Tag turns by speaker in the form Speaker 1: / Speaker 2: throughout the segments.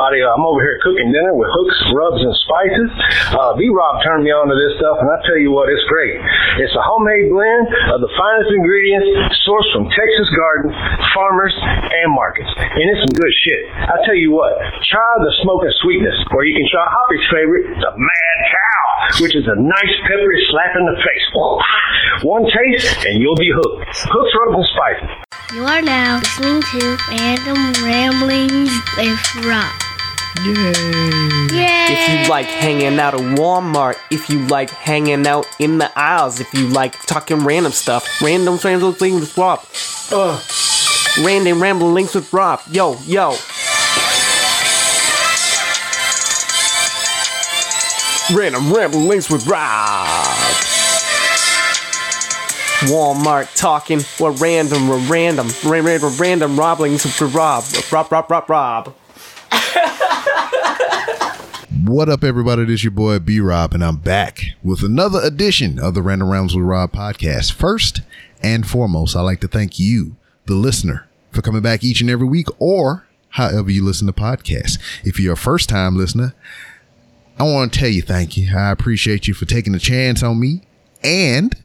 Speaker 1: everybody. I'm over here cooking dinner with hooks, rubs, and spices. Uh, B Rob turned me on to this stuff, and I tell you what, it's great. It's a homemade blend of the finest ingredients sourced from Texas gardens, farmers, and markets. And it's some good shit. I tell you what, try the smoke and sweetness, or you can try Hoppy's favorite, the Mad Cow, which is a nice peppery slap in the face. One taste, and you'll be hooked. Hooks, rubs, and spices.
Speaker 2: You are now listening to Random Ramblings with Rob.
Speaker 3: Yay.
Speaker 2: Yay!
Speaker 3: If you like hanging out at Walmart, if you like hanging out in the aisles, if you like talking random stuff, random random things with Rob. Uh, random random links with Rob. Yo, yo. Random random links with Rob. Walmart talking, we're random, we're random, random, random, random robblings with Rob, Rob, Rob, Rob, Rob.
Speaker 4: What up, everybody? This is your boy B Rob, and I'm back with another edition of the Random Rounds with Rob podcast. First and foremost, I'd like to thank you, the listener, for coming back each and every week or however you listen to podcasts. If you're a first time listener, I want to tell you thank you. I appreciate you for taking a chance on me. And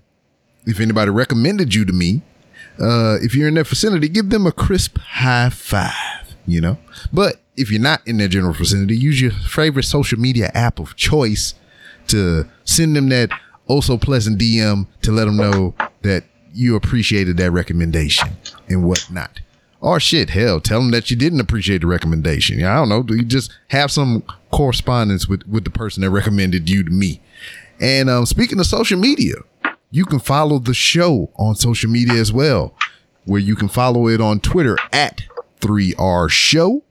Speaker 4: if anybody recommended you to me, uh, if you're in their vicinity, give them a crisp high five, you know? But if you're not in their general vicinity, use your favorite social media app of choice to send them that also pleasant DM to let them know that you appreciated that recommendation and whatnot. Or shit, hell, tell them that you didn't appreciate the recommendation. Yeah, I don't know. Do you just have some correspondence with, with the person that recommended you to me? And um, speaking of social media, you can follow the show on social media as well, where you can follow it on Twitter at 3R Show.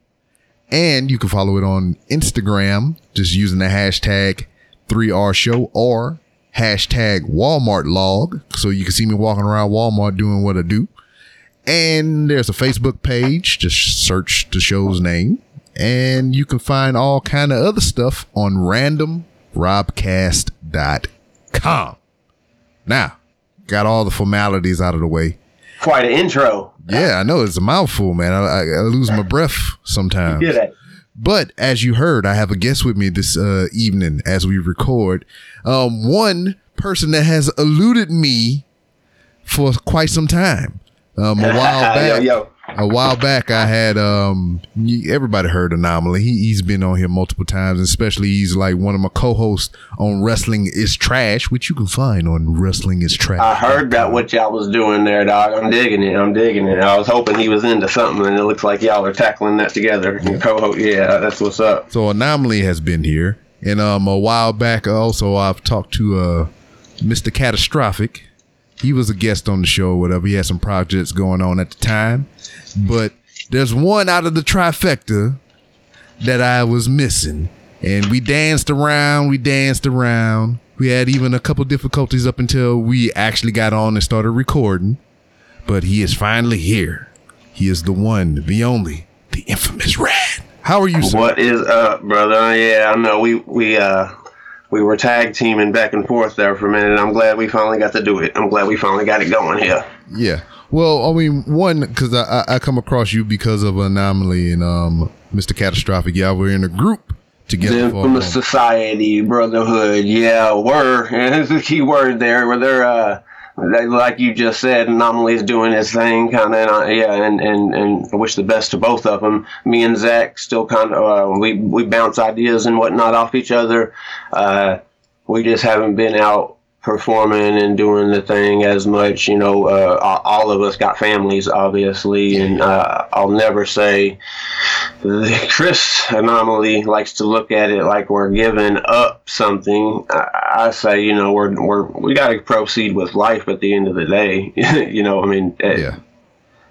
Speaker 4: And you can follow it on Instagram just using the hashtag 3R Show or hashtag Walmart log. So you can see me walking around Walmart doing what I do. And there's a Facebook page. Just search the show's name. And you can find all kind of other stuff on randomrobcast.com. Now, got all the formalities out of the way.
Speaker 5: Quite an intro.
Speaker 4: Yeah, I know it's a mouthful, man. I, I, I lose my breath sometimes.
Speaker 5: Did it?
Speaker 4: But as you heard, I have a guest with me this uh, evening as we record. Um, one person that has eluded me for quite some time. Um, a while back,
Speaker 5: yo, yo.
Speaker 4: a while back, I had um, everybody heard Anomaly. He, he's been on here multiple times, especially he's like one of my co-hosts on Wrestling is Trash, which you can find on Wrestling is Trash.
Speaker 5: I heard about what y'all was doing there, dog. I'm digging it. I'm digging it. I was hoping he was into something, and it looks like y'all are tackling that together. And co-host, yeah, that's what's up.
Speaker 4: So Anomaly has been here, and um, a while back also I've talked to uh, Mr. Catastrophic. He was a guest on the show, or whatever. He had some projects going on at the time, but there's one out of the trifecta that I was missing, and we danced around. We danced around. We had even a couple difficulties up until we actually got on and started recording. But he is finally here. He is the one, the only, the infamous Rad. How are you, sir?
Speaker 5: What is up, brother? Yeah, I know we we uh we were tag teaming back and forth there for a minute. I'm glad we finally got to do it. I'm glad we finally got it going here.
Speaker 4: Yeah. Well, I mean, one because I, I come across you because of anomaly and um Mr. Catastrophic. Yeah, we're in a group together.
Speaker 5: The infamous society, brotherhood. Yeah, were. And there's a key word there. Where they're, uh, they, like you just said, Anomaly's doing his thing, kind of. Yeah, and, and, and I wish the best to both of them. Me and Zach still kind of, uh, we, we bounce ideas and whatnot off each other. Uh, we just haven't been out performing and doing the thing as much. You know, uh, all- of us got families, obviously, and uh, I'll never say the Chris anomaly likes to look at it like we're giving up something. I, I say, you know, we're we're we got to proceed with life at the end of the day. you know, I mean, eh,
Speaker 4: yeah.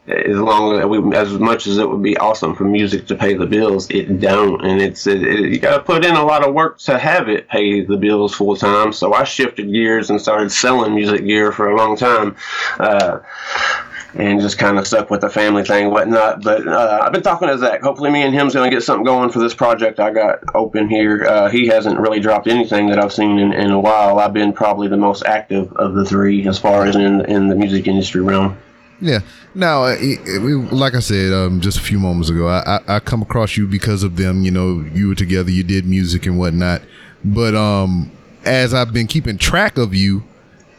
Speaker 5: As long as we, as much as it would be awesome for music to pay the bills, it don't, and it's it, it, you got to put in a lot of work to have it pay the bills full time. So I shifted gears and started selling music gear for a long time. Uh, and just kind of stuck with the family thing, whatnot. But uh, I've been talking to Zach. Hopefully, me and him's going to get something going for this project I got open here. Uh, he hasn't really dropped anything that I've seen in, in a while. I've been probably the most active of the three as far as in in the music industry realm.
Speaker 4: Yeah. Now, uh, it, it- like I said, um, just a few moments ago, I, I, I come across you because of them. You know, you were together, you did music and whatnot. But um, as I've been keeping track of you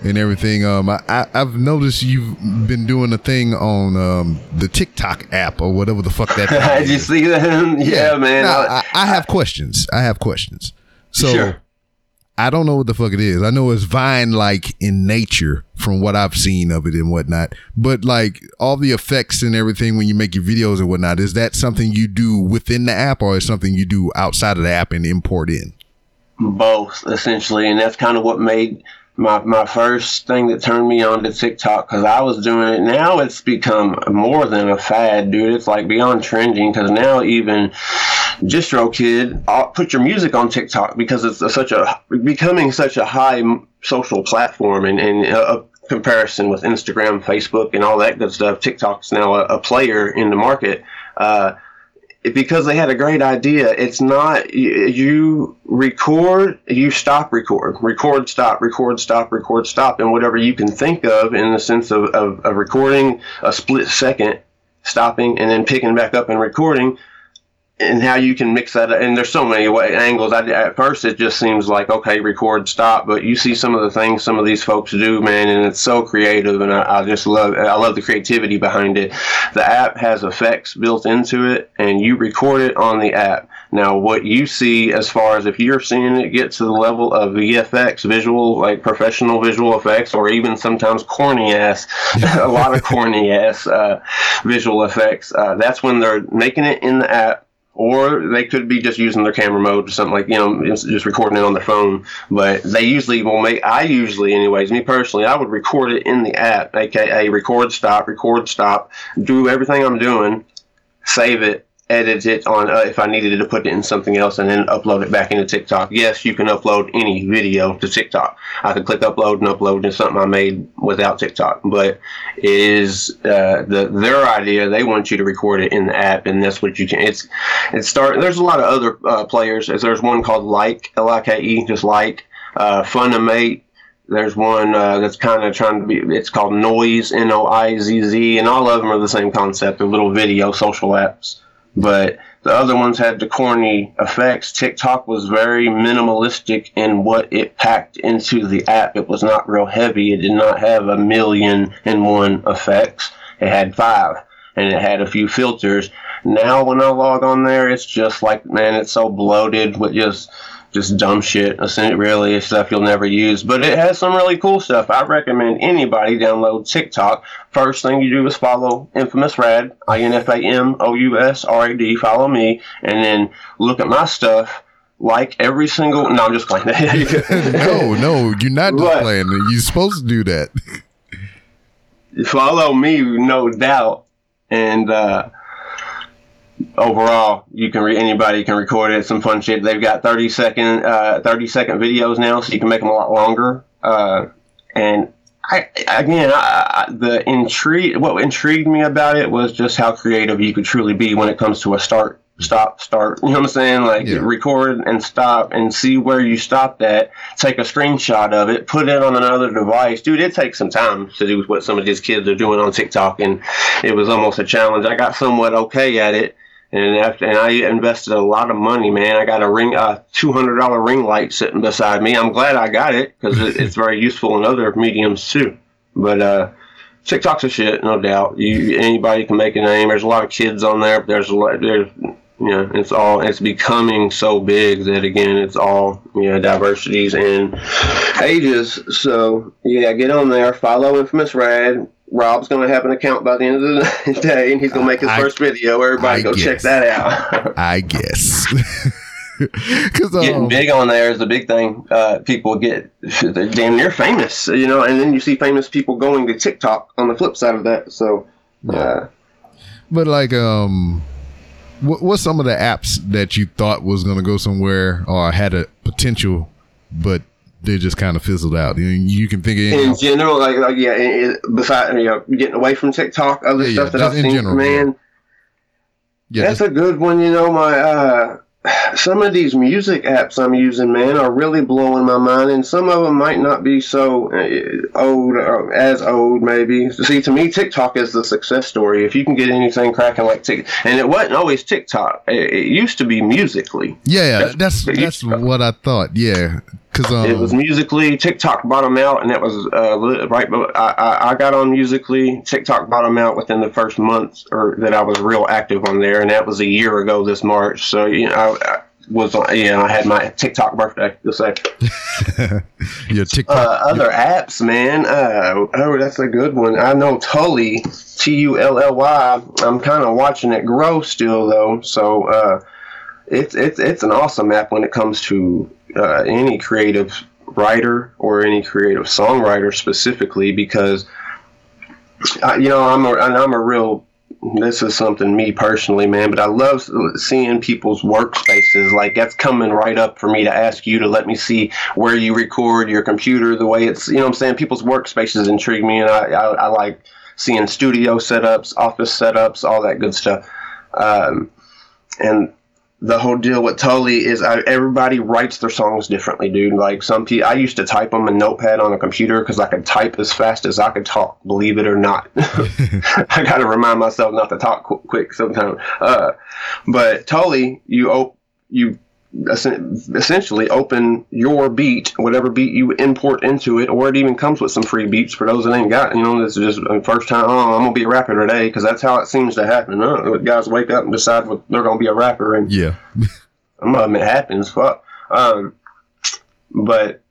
Speaker 4: and everything, um, I, I've noticed you've been doing a thing on um, the TikTok app or whatever the fuck that.
Speaker 5: Did you see that? Yeah, man.
Speaker 4: Now,
Speaker 5: I-
Speaker 4: I, I have questions. I have questions. So.
Speaker 5: Sure.
Speaker 4: I don't know what the fuck it is. I know it's Vine like in nature from what I've seen of it and whatnot. But like all the effects and everything when you make your videos and whatnot, is that something you do within the app or is something you do outside of the app and import in?
Speaker 5: both essentially and that's kind of what made my, my first thing that turned me on to tiktok because i was doing it now it's become more than a fad dude it's like beyond trending because now even DistroKid put your music on tiktok because it's a, such a becoming such a high social platform and, and a, a comparison with instagram facebook and all that good stuff tiktok's now a, a player in the market uh, because they had a great idea. It's not you record, you stop, record, record, stop, record, stop, record, stop, and whatever you can think of in the sense of, of, of recording a split second, stopping, and then picking back up and recording. And how you can mix that, up and there's so many way, angles. I, at first, it just seems like okay, record, stop. But you see some of the things some of these folks do, man, and it's so creative. And I, I just love, I love the creativity behind it. The app has effects built into it, and you record it on the app. Now, what you see as far as if you're seeing it get to the level of VFX, visual, like professional visual effects, or even sometimes corny ass, a lot of corny ass uh, visual effects, uh, that's when they're making it in the app. Or they could be just using their camera mode or something like, you know, just recording it on their phone. But they usually will make, I usually, anyways, me personally, I would record it in the app, aka record, stop, record, stop, do everything I'm doing, save it, edit it on uh, if I needed to put it in something else, and then upload it back into TikTok. Yes, you can upload any video to TikTok. I could click upload and upload to something I made without TikTok, but it is uh, the their idea. They want you to record it in the app, and that's what you can. It's it start. There's a lot of other uh, players. There's one called Like L I K E, just like uh, Funimate. There's one uh, that's kind of trying to be. It's called Noizz, N O I Z Z, and all of them are the same concept. They're little video social apps. But the other ones had the corny effects. TikTok was very minimalistic in what it packed into the app. It was not real heavy. It did not have a million and one effects. It had five, and it had a few filters. Now, when I log on there, it's just like man, it's so bloated with just just dumb shit. Really, stuff you'll never use. But it has some really cool stuff. I recommend anybody download TikTok. First thing you do is follow Infamous Rad, I N F A M O U S R A D. Follow me, and then look at my stuff. Like every single. No, I'm just playing.
Speaker 4: no, no, you're not just
Speaker 5: What?
Speaker 4: playing. You're supposed to do that.
Speaker 5: follow me, no doubt. And uh, overall, you can re- anybody can record it. Some fun shit. They've got 30 second, uh, 30 second videos now, so you can make them a lot longer. Uh, and I, again, I, I, the intrigue, what intrigued me about it was just how creative you could truly be when it comes to a start, stop, start. You know what I'm saying? Like
Speaker 4: Yeah.
Speaker 5: record and stop and see where you stopped at. Take a screenshot of it, put it on another device. Dude, it takes some time to do what some of these kids are doing on TikTok, and it was almost a challenge. I got somewhat okay at it. And after, and I invested a lot of money, man. I got a ring, a two hundred dollar ring light sitting beside me. I'm glad I got it because it, it's very useful in other mediums too. But uh, TikTok's a shit, no doubt. You anybody can make a name. There's a lot of kids on there. There's a lot. There's you know, it's all it's becoming so big that again, it's all you know diversities and ages. So yeah, get on there. Follow Infamous Rad. Rob's gonna have an account by the end of the day, and he's gonna make his
Speaker 4: I-
Speaker 5: first video. Everybody
Speaker 4: I
Speaker 5: go check that out.
Speaker 4: I guess. Because
Speaker 5: Getting
Speaker 4: um,
Speaker 5: big on there is a big thing. Uh, people get they're damn near famous, you know, and then you see famous people going to TikTok on the flip side of that. So, uh,
Speaker 4: But like, um, what what's some of the apps that you thought was gonna go somewhere or had a potential, but they just kind of fizzled out? You, you can think of
Speaker 5: in general, like, like yeah, it, besides you know, getting away from TikTok, other
Speaker 4: Yeah,
Speaker 5: stuff
Speaker 4: yeah,
Speaker 5: that
Speaker 4: just
Speaker 5: I've seen,
Speaker 4: general,
Speaker 5: man,
Speaker 4: yeah,
Speaker 5: that's
Speaker 4: just-
Speaker 5: a good one. You know, my uh, some of these music apps I'm using, man, are really blowing my mind, and some of them might not be so uh, old or as old, maybe. See, to me, TikTok is the success story. If you can get anything cracking like TikTok, and it wasn't always TikTok. It, it used to be Musical.ly.
Speaker 4: Yeah, that's that's what I thought. Yeah, because um,
Speaker 5: it was Musical.ly. TikTok bottom out, and that was uh, right. But I, I, I got on Musical.ly. TikTok bottom out within the first month, or that I was real active on there, and that was a year ago this March. So you know. I, was on, yeah, I had my TikTok birthday this say.
Speaker 4: Your TikTok.
Speaker 5: Uh, other apps, man. Uh, oh, that's a good one. I know Tully, T U L L Y. I'm kind of watching it grow still though. So uh, it's it's it's an awesome app when it comes to uh, any creative writer or any creative songwriter specifically because uh, you know I'm a I'm a real this is something me personally, man, but I love seeing people's workspaces. Like that's coming right up for me to ask you to let me see where you record your computer, the way it's, you know I'm saying? People's workspaces intrigue me, and I, I, I like seeing studio setups, office setups, all that good stuff. Um, and the whole deal with Tully is I, everybody writes their songs differently, dude. Like some people, I used to type them in Notepad on a computer because I could type as fast as I could talk. Believe it or not, I got to remind myself not to talk qu- quick sometimes. Uh, but Tully, you op- you essentially open your beat, whatever beat you import into it, or it even comes with some free beats for those that ain't got. You know, this is just the first time. Oh, I'm gonna be a rapper today because that's how it seems to happen. Huh? Guys wake up and decide what they're gonna be a rapper, and
Speaker 4: yeah,
Speaker 5: I'm it happens. Fuck. Um, but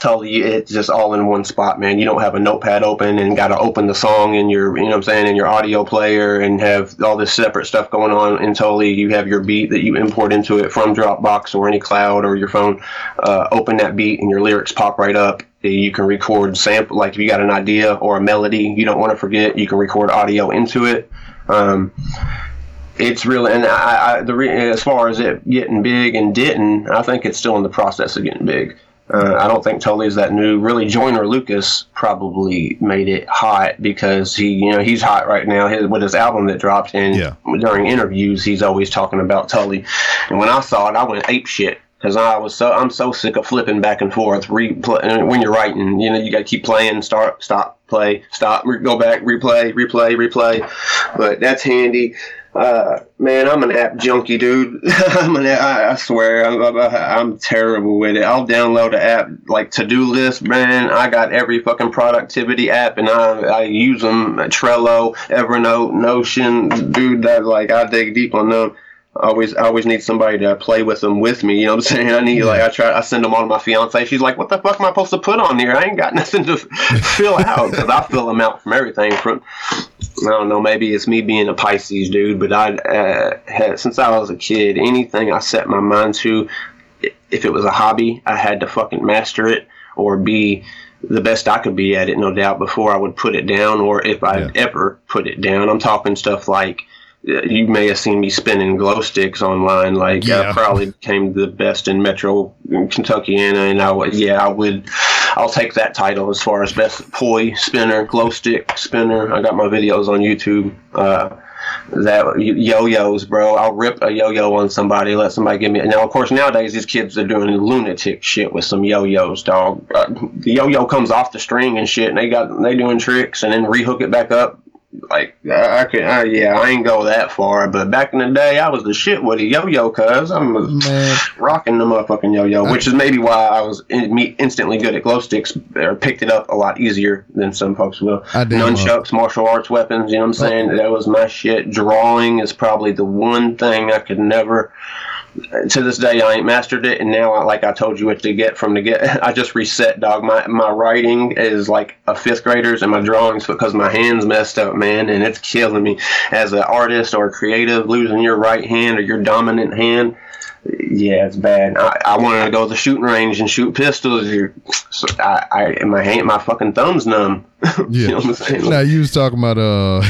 Speaker 5: totally it's just all in one spot man. You don't have a notepad open and got to open the song in your you know what i'm saying in your audio player and have all this separate stuff going on and totally you have your beat that you import into it from dropbox or any cloud or your phone. Uh, open that beat and your lyrics pop right up. You can record sample like if you got an idea or a melody you don't want to forget you can record audio into it. Um, it's really and I, I the as far as it getting big and didn't I think it's still in the process of getting big uh, I don't think Tully is that new. Really, Joyner Lucas probably made it hot because he, you know, he's hot right now his, with his album that dropped. And
Speaker 4: yeah.
Speaker 5: during interviews, he's always talking about Tully. And when I saw it, I went ape shit because I was so I'm so sick of flipping back and forth. Replay when you're writing, you know, you got to keep playing, start, stop, play, stop, re- go back, replay, replay, replay. But that's handy. Uh, man, I'm an app junkie, dude. I'm an, I, I swear, I'm, I'm, terrible with it. I'll download an app like To Do List, man. I got every fucking productivity app, and I, I use them. Trello, Evernote, Notion, dude. That like I dig deep on them. I always I always need somebody to play with them with me. You know what I'm saying? I need like I try I send them on to my fiance. She's like, "What the fuck am I supposed to put on here? I ain't got nothing to fill out because I fill them out from everything from I don't know. Maybe it's me being a Pisces dude, but I uh, had, since I was a kid, anything I set my mind to, if it was a hobby, I had to fucking master it or be the best I could be at it, no doubt, before I would put it down or if I yeah. ever put it down. I'm talking stuff like you may have seen me spinning glow sticks online. Like yeah. I probably became the best in Metro Kentuckiana, and I would, yeah, I would, I'll take that title as far as best poi spinner, glow stick spinner. I got my videos on YouTube. Uh, that yo-yos, bro. I'll rip a yo-yo on somebody, let somebody give me. Now, of course, nowadays these kids are doing lunatic shit with some yo-yos, dog. Uh, the yo-yo comes off the string and shit, and they got they doing tricks and then rehook it back up like I can, I, yeah, I ain't go that far, but back in the day, I was the shit with a yo-yo, cuz I'm Man. rocking the motherfucking yo-yo, which is maybe why I was in, me instantly good at glow sticks or picked it up a lot easier than some folks will. Nunchucks, martial arts weapons, you know what I'm saying? That was my shit. Drawing is probably the one thing I could never to this day I ain't mastered it, and now like I told you what to get from the get. I just reset, dog. My my writing is like a fifth grader's, and my drawings because my hands messed up, man, and it's killing me. As an artist or creative, losing your right hand or your dominant hand, yeah, it's bad. I, I wanted to go to the shooting range and shoot pistols. So I, I my hand, my fucking thumbs numb.
Speaker 4: Yeah. you know what I'm Now you was talking about uh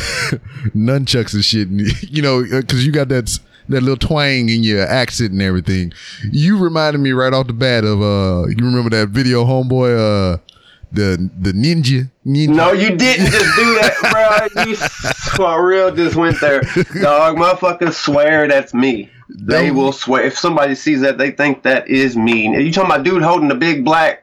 Speaker 4: nunchucks and shit, you know, because you got that that little twang in your accent and everything. You reminded me right off the bat of uh you remember that video homeboy uh the the ninja ninja.
Speaker 5: No, you didn't just do that, bro. You for real just went there. Dog, motherfucker swear that's me. They will swear if somebody sees that, they think that is me. Are you talking about dude holding a big black?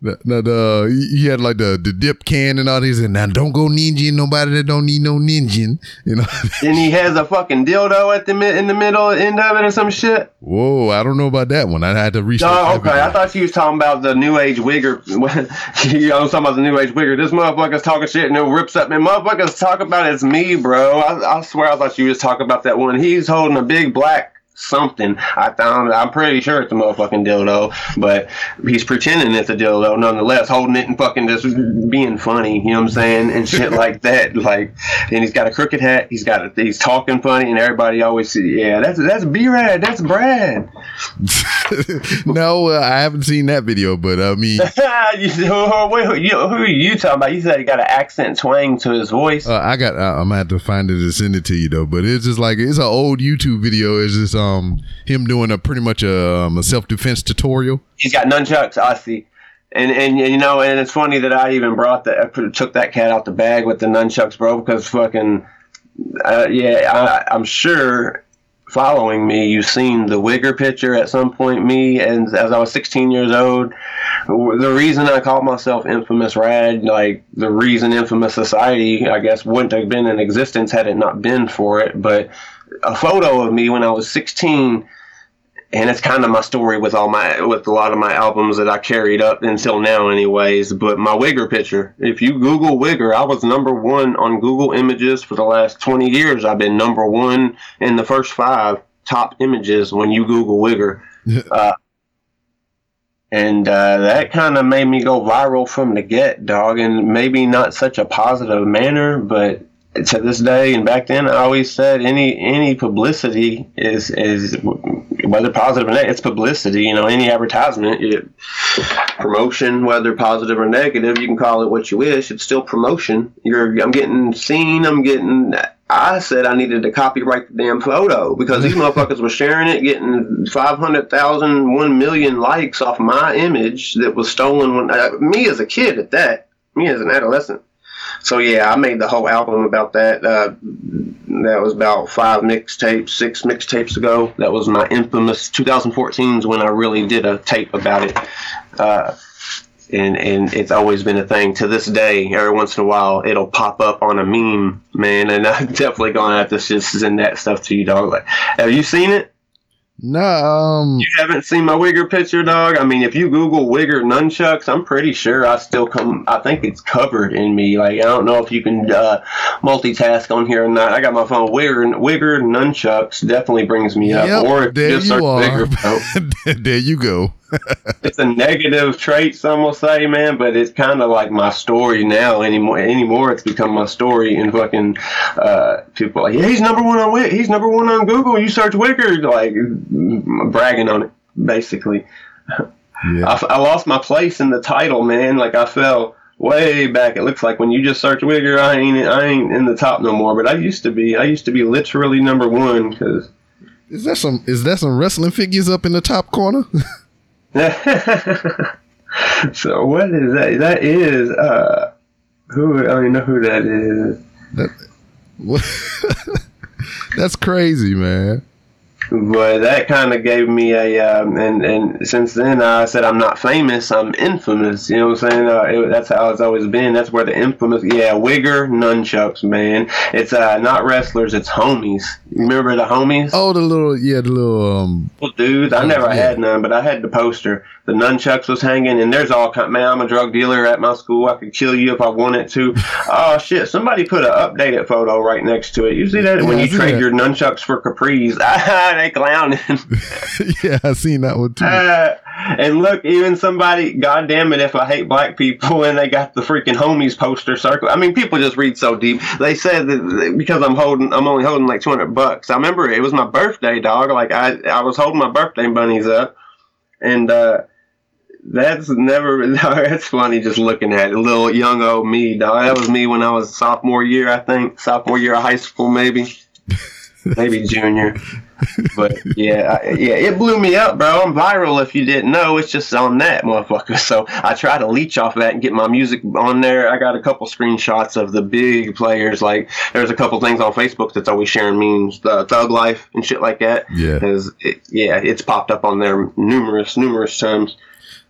Speaker 4: The, the, the he had like the, the dip can and all these and now don't go ninja nobody that don't need no ninja you know
Speaker 5: And he has a fucking dildo at the mid in the middle end of it or some shit.
Speaker 4: whoa I don't know about that one I had to research
Speaker 5: Oh, okay. I thought you was talking about the new age wigger. you know, talking about the new age wigger. This motherfucker's talking shit and it rips up. Man, motherfuckers talk about it's me, bro. I, I swear I thought you was talking about that one. He's holding a big black something. I found. I'm pretty sure it's a motherfucking dildo, but he's pretending it's a dildo nonetheless, holding it and fucking just being funny. You know what I'm saying? And shit like that. Like, and he's got a crooked hat. He's got a, he's talking funny, and everybody always see, yeah, that's that's B-Rad. That's Brad.
Speaker 4: no uh, I haven't seen that video but I mean
Speaker 5: you, who, who, you, who are you talking about? You said he got an accent twang to his voice.
Speaker 4: Uh, I got. I, I'm gonna have to find it and send it to you though. But it's just like it's an old YouTube video. It's just um him doing a pretty much a, um, a self defense tutorial.
Speaker 5: He's got nunchucks. I see. And, and and, you know, and it's funny that I even brought that, I took that cat out the bag with the nunchucks, bro, because fucking, uh, yeah, I, I'm sure following me, you've seen the Wigger picture at some point. Me, and as I was 16 years old, the reason I called myself Infamous Rad, like the reason Infamous Society, I guess, wouldn't have been in existence had it not been for it. But a photo of me when I was 16 and it's kind of my story with all my with a lot of my albums that I carried up until now, anyways. But my Wigger picture, if you Google Wigger, I was number one on Google Images for the last twenty years. I've been number one in the first five top images when you Google Wigger. Uh, and uh, that kind of made me go viral from the get, dog. And maybe not such a positive manner, but to this day and back then, I always said any any publicity is is whether positive or negative, it's publicity. You know, any advertisement, it, promotion, whether positive or negative, you can call it what you wish. It's still promotion. You're I'm getting seen. I'm getting. I said I needed to copyright the damn photo because these motherfuckers were sharing it, getting 500,000, 1 million likes off my image that was stolen when uh, me as a kid at that, me as an adolescent. So yeah, I made the whole album about that. Uh, that was about five mixtapes, six mixtapes ago. That was my infamous 2014 is when I really did a tape about it. Uh, and and it's always been a thing to this day. Every once in a while, it'll pop up on a meme, man. And I'm definitely gonna have to just send that stuff to you, dog. Like, have you seen it?
Speaker 4: No, um,
Speaker 5: You haven't seen my Wigger picture, dog? I mean, if you Google Wigger nunchucks, I'm pretty sure I still come. I think it's covered in me. Like, I don't know if you can uh, multitask on here or not. I got my phone. Wigger, Wigger nunchucks definitely brings me up.
Speaker 4: yep,
Speaker 5: or if
Speaker 4: there
Speaker 5: just
Speaker 4: you are.
Speaker 5: Wigger,
Speaker 4: there you go.
Speaker 5: It's a negative trait, some will say, man, but it's kind of like my story now. Anymore, anymore, it's become my story. And fucking uh, people like, yeah, he's number one on Wig. He's number one on Google. You search Wigger, like bragging on it, basically.
Speaker 4: Yeah.
Speaker 5: I, I lost my place in the title, man. Like I fell way back. It looks like when you just search Wigger, I ain't I ain't in the top no more. But I used to be. I used to be literally number one because.
Speaker 4: Is that some? Is that some wrestling figures up in the top corner?
Speaker 5: so what is that? That is uh, who I don't even know who that is.
Speaker 4: What? That's crazy, man.
Speaker 5: But that kind of gave me a, um, and and since then I said I'm not famous, I'm infamous. You know what I'm saying? Uh, it, that's how it's always been. That's where the infamous, yeah, Wigger nunchucks, man. It's uh, not wrestlers, it's homies. Remember the homies?
Speaker 4: Oh, the little, yeah, the little, um,
Speaker 5: Well, dudes, I never
Speaker 4: yeah.
Speaker 5: had none, but I had the poster. The nunchucks was hanging, and there's all kind. Man, I'm a drug dealer at my school. I could kill you if I wanted to. oh shit! Somebody put an updated photo right next to it. You see that
Speaker 4: Yeah,
Speaker 5: when
Speaker 4: I
Speaker 5: you trade
Speaker 4: that.
Speaker 5: your nunchucks for capris? Ah, they clowning.
Speaker 4: yeah, I seen that one too.
Speaker 5: Uh, and look, even somebody, God damn it, if I hate black people, and they got the freaking homies poster circle. I mean, people just read so deep. They said that because I'm holding, I'm only holding like 200 bucks. I remember it was my birthday, dog. Like I, I was holding my birthday bunnies up, and uh, that's never. That's funny just looking at it. Little young old me, dog. That was me when I was sophomore year, I think, sophomore year of high school, maybe. maybe junior. But yeah, I, yeah, it blew me up, bro. I'm viral. If you didn't know, it's just on that motherfucker. So I try to leech off that and get my music on there. I got a couple screenshots of the big players. Like there's a couple things on Facebook that's always sharing memes, uh, Thug Life and shit like that.
Speaker 4: Yeah.
Speaker 5: it, yeah, it's popped up on there numerous, numerous times.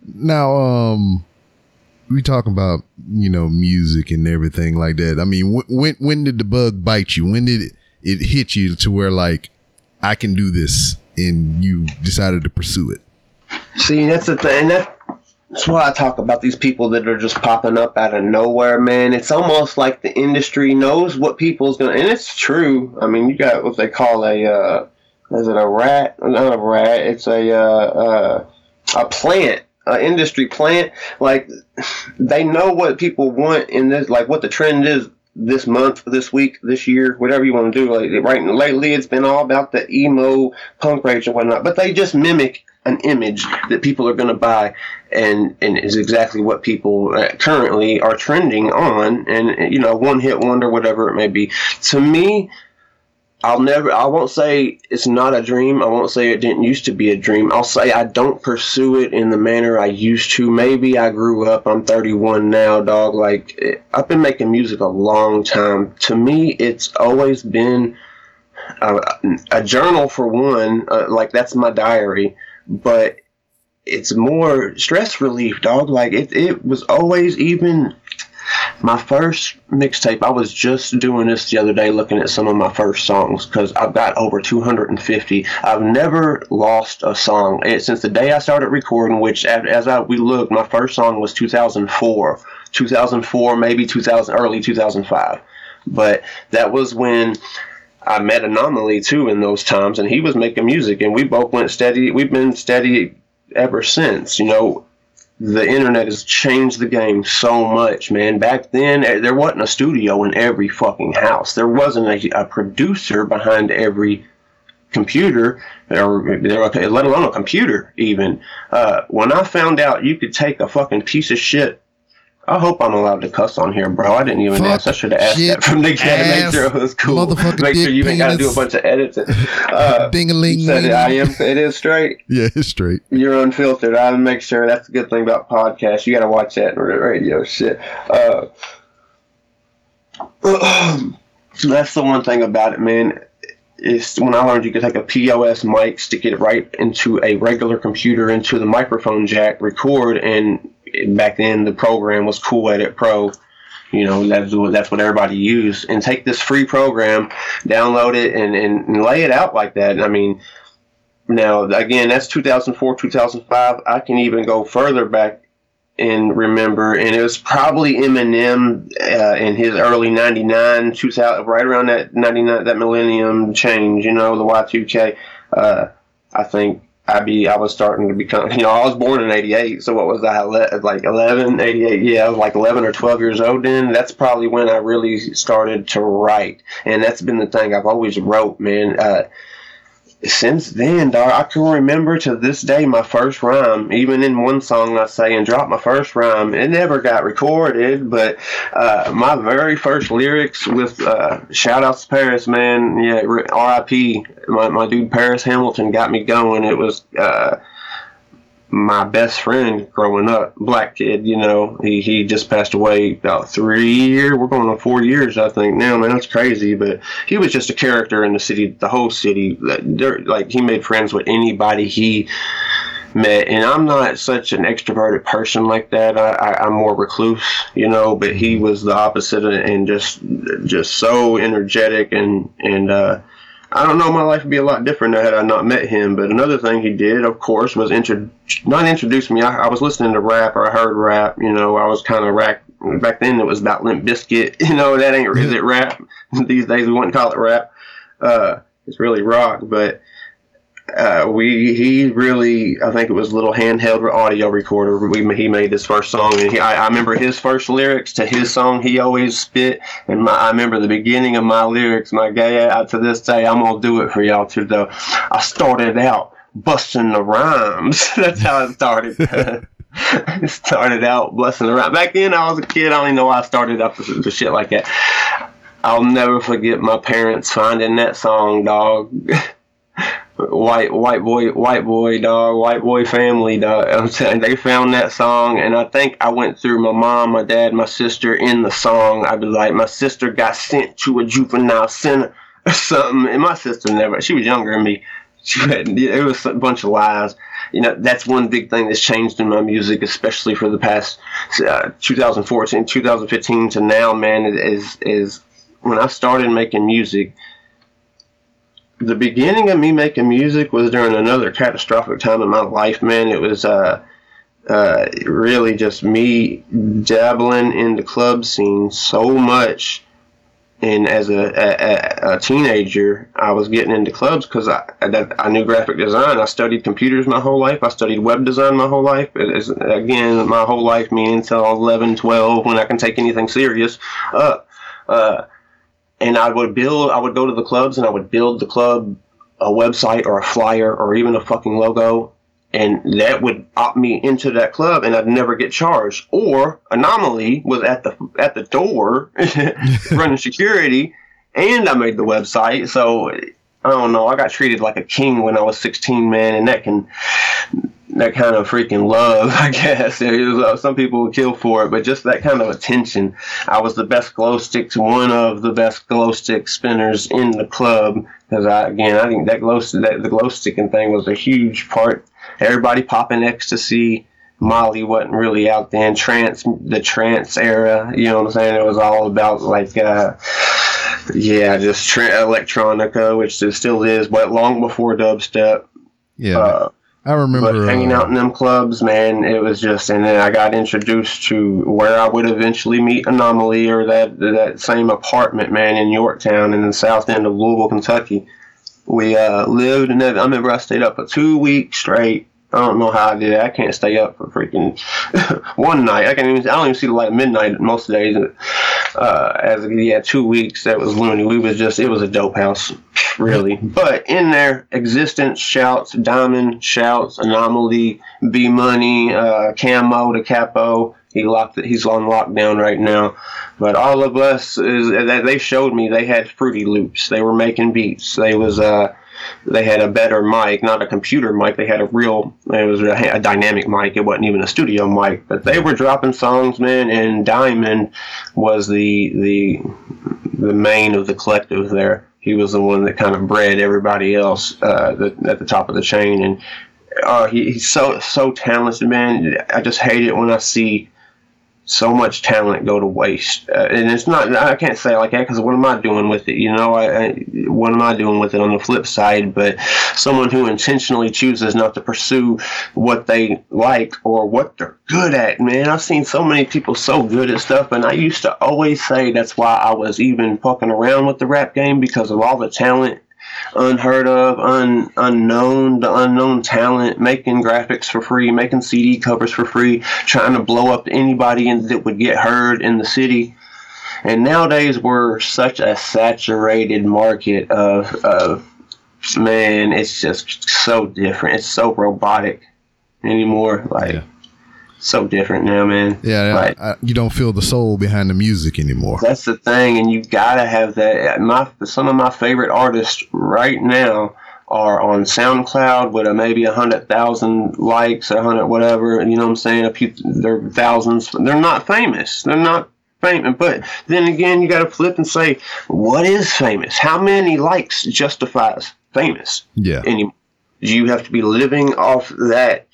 Speaker 4: Now, um, we talking about you know music and everything like that. I mean, wh- when when did the bug bite you? When did it, it hit you to where like I can do this, and you decided to pursue it?
Speaker 5: See, that's the thing. That, that's why I talk about these people that are just popping up out of nowhere, man. It's almost like the industry knows what people's gonna, and it's true. I mean, you got what they call a, uh, is it a rat? Not a rat. It's a, uh, uh, a plant, industry plant. Like they know what people want in this, like what the trend is this month, this week, this year, whatever you want to do. Like right lately, it's been all about the emo punk rage and whatnot. But they just mimic an image that people are going to buy, and and is exactly what people uh, currently are trending on. And you know, one hit wonder, whatever it may be. To me. I'll never, I won't say it's not a dream. I won't say it didn't used to be a dream. I'll say I don't pursue it in the manner I used to. Maybe I grew up. I'm 31 now, dog. Like, I've been making music a long time. To me, it's always been a, a journal for one. Uh, like, that's my diary. But it's more stress relief, dog. Like, it, it was always even my first mixtape i was just doing this the other day looking at some of my first songs because i've got over 250 i've never lost a song. And since the day i started recording which as i we looked my first song was 2004 2004 maybe 2000 early 2005 but that was when i met anomaly too in those times and he was making music and we both went steady we've been steady ever since you know the internet has changed the game so much, man. Back then, eh, there wasn't a studio in every fucking house. There wasn't a, a producer behind every computer, or let alone a computer, even. Uh, when I found out you could take a fucking piece of shit. I hope I'm allowed to cuss on here, bro. I didn't even
Speaker 4: Fuck
Speaker 5: ask. I should have asked that from the get. Make sure it was cool. Make sure you ain't got to do a bunch of edits. Uh,
Speaker 4: Ding-a-ling,
Speaker 5: said it. I am. It is straight.
Speaker 4: Yeah, it's straight.
Speaker 5: You're unfiltered. I make sure that's the good thing about podcasts. You got to watch that in radio shit. Uh, that's the one thing about it, man. Is when I learned you could take a POS mic, stick it right into a regular computer, into the microphone jack, record, and back then the program was Cool Edit Pro. You know, that's what that's what everybody used. And take this free program, download it, and, and, and lay it out like that. I mean, now, again, that's 2004, 2005. I can even go further back and remember, and it was probably Eminem uh, in his early 99, 2000, right around that 99, that millennium change, you know, the Y2K. Uh, I think I be, I was starting to become, you know, I was born in 88, so what was I, like 11, 88, yeah, I was like 11 or 12 years old then. That's probably when I really started to write. And that's been the thing I've always wrote, man. Uh, since then, dog, I can remember to this day my first rhyme. Even in one song I say and drop my first rhyme. It never got recorded, but uh, my very first lyrics with uh, shout outs to Paris, man. Yeah, R.I.P. My, my dude Paris Hamilton got me going. It was uh, my best friend growing up, black kid. You know, he he just passed away about three years. We're going on four years, I think now. Man, that's crazy. But he was just a character in the city, the whole city. Like he made friends with anybody he met, and I'm not such an extroverted person like that. I, I, I'm more recluse, you know. But he was the opposite, and just just so energetic and and. uh I don't know. My life would be a lot different had I not met him. But another thing he did, of course, was intro- not introduce me. I, I was listening to rap, or I heard rap. You know, I was kind of rap. Back then, it was about Limp Bizkit. You know, that ain't is it rap? These days, we wouldn't call it rap. Uh, it's really rock. But uh, we he really, I think it was a little handheld audio recorder. We he made this first song, and he, I, I remember his first lyrics to his song. He always spit, and my, I remember the beginning of my lyrics. My uh, to this day, I'm gonna do it for y'all too. Though I started out busting the rhymes. That's how it started. it started out busting the rhymes. Back then, I was a kid. I don't even know why I started up with, with shit like that. I'll never forget my parents finding that song, dog. white white boy white boy dog white boy family dog I'm saying they found that song and I think I went through my mom my dad my sister in the song. I'd be like my sister got sent to a juvenile center or something. And my sister never she was younger than me. She had, it was a bunch of lies. You know that's one big thing that's changed in my music especially for the past uh, 2014 2015 to now man is is when I started making music the beginning of me making music was during another catastrophic time in my life, man. It was uh, uh, really just me dabbling in the club scene so much. And as a, a, a teenager, I was getting into clubs because I, I, I knew graphic design. I studied computers my whole life. I studied web design my whole life. Again, my whole life, meaning until 11, 12, when I can take anything serious up. Uh, and I would build. I would go to the clubs and I would build the club a website or a flyer or even a fucking logo, and that would opt me into that club, and I'd never get charged. Or anomaly was at the at the door running security, and I made the website. So I don't know. I got treated like a king when I was 16, man, and that can that kind of freaking love, I guess. Was, uh, some people would kill for it, but just that kind of attention. I was the best glow stick to one of the best glow stick spinners in the club because I again I think that glow that the glow sticking thing was a huge part. Everybody popping ecstasy. Molly wasn't really out then. Trance, the trance era, you know what I'm saying? It was all about like, uh, yeah, just tra- electronica, which it still is, but long before dubstep.
Speaker 4: Yeah. Uh, I remember
Speaker 5: but hanging uh, out in them clubs, man. It was just, and then I got introduced to where I would eventually meet Anomaly or that that same apartment, man, in Yorktown in the south end of Louisville, Kentucky. We uh, lived, and I remember I stayed up for two weeks straight I don't know how I did it. I can't stay up for freaking one night. I can't even I don't even see the light midnight most days. Uh, as yeah, two weeks that was loony. We was just it was a dope house, really. But in there, existence shouts, diamond shouts, anomaly, B money, uh, camo to capo. He locked it. He's on lockdown right now. But all of us is that they showed me they had Fruity Loops. They were making beats. They was uh they had a better mic, not a computer mic. They had a real, it was a, a, dynamic mic. It wasn't even a studio mic, but they were dropping songs, man. And Diamond was the the the main of the collective there. He was the one that kind of bred everybody else uh, the, at the top of the chain, and uh, he, he's so so talented, man. I just hate it when I see so much talent go to waste. Uh, and it's not, I can't say like that because what am I doing with it? You know, I, I, what am I doing with it on the flip side? But someone who intentionally chooses not to pursue what they like or what they're good at, man. I've seen so many people so good at stuff. And I used to always say that's why I was even fucking around with the rap game because of all the talent unheard of, un, unknown, the unknown talent, making graphics for free, making CD covers for free, trying to blow up anybody in, that would get heard in the city. And nowadays we're such a saturated market of, of man, it's just so different. It's so robotic anymore. Like. Yeah so different now, man.
Speaker 4: Yeah, like, I, I, you don't feel the soul behind the music anymore.
Speaker 5: That's the thing, and you've gotta have that. My some of my favorite artists right now are on SoundCloud with a maybe a hundred thousand likes, a hundred whatever. You know what I'm saying? A few, they're thousands. They're not famous. They're not famous. But then again, you got to flip and say, what is famous? How many likes justifies famous?
Speaker 4: Yeah.
Speaker 5: Anymore? You have to be living off that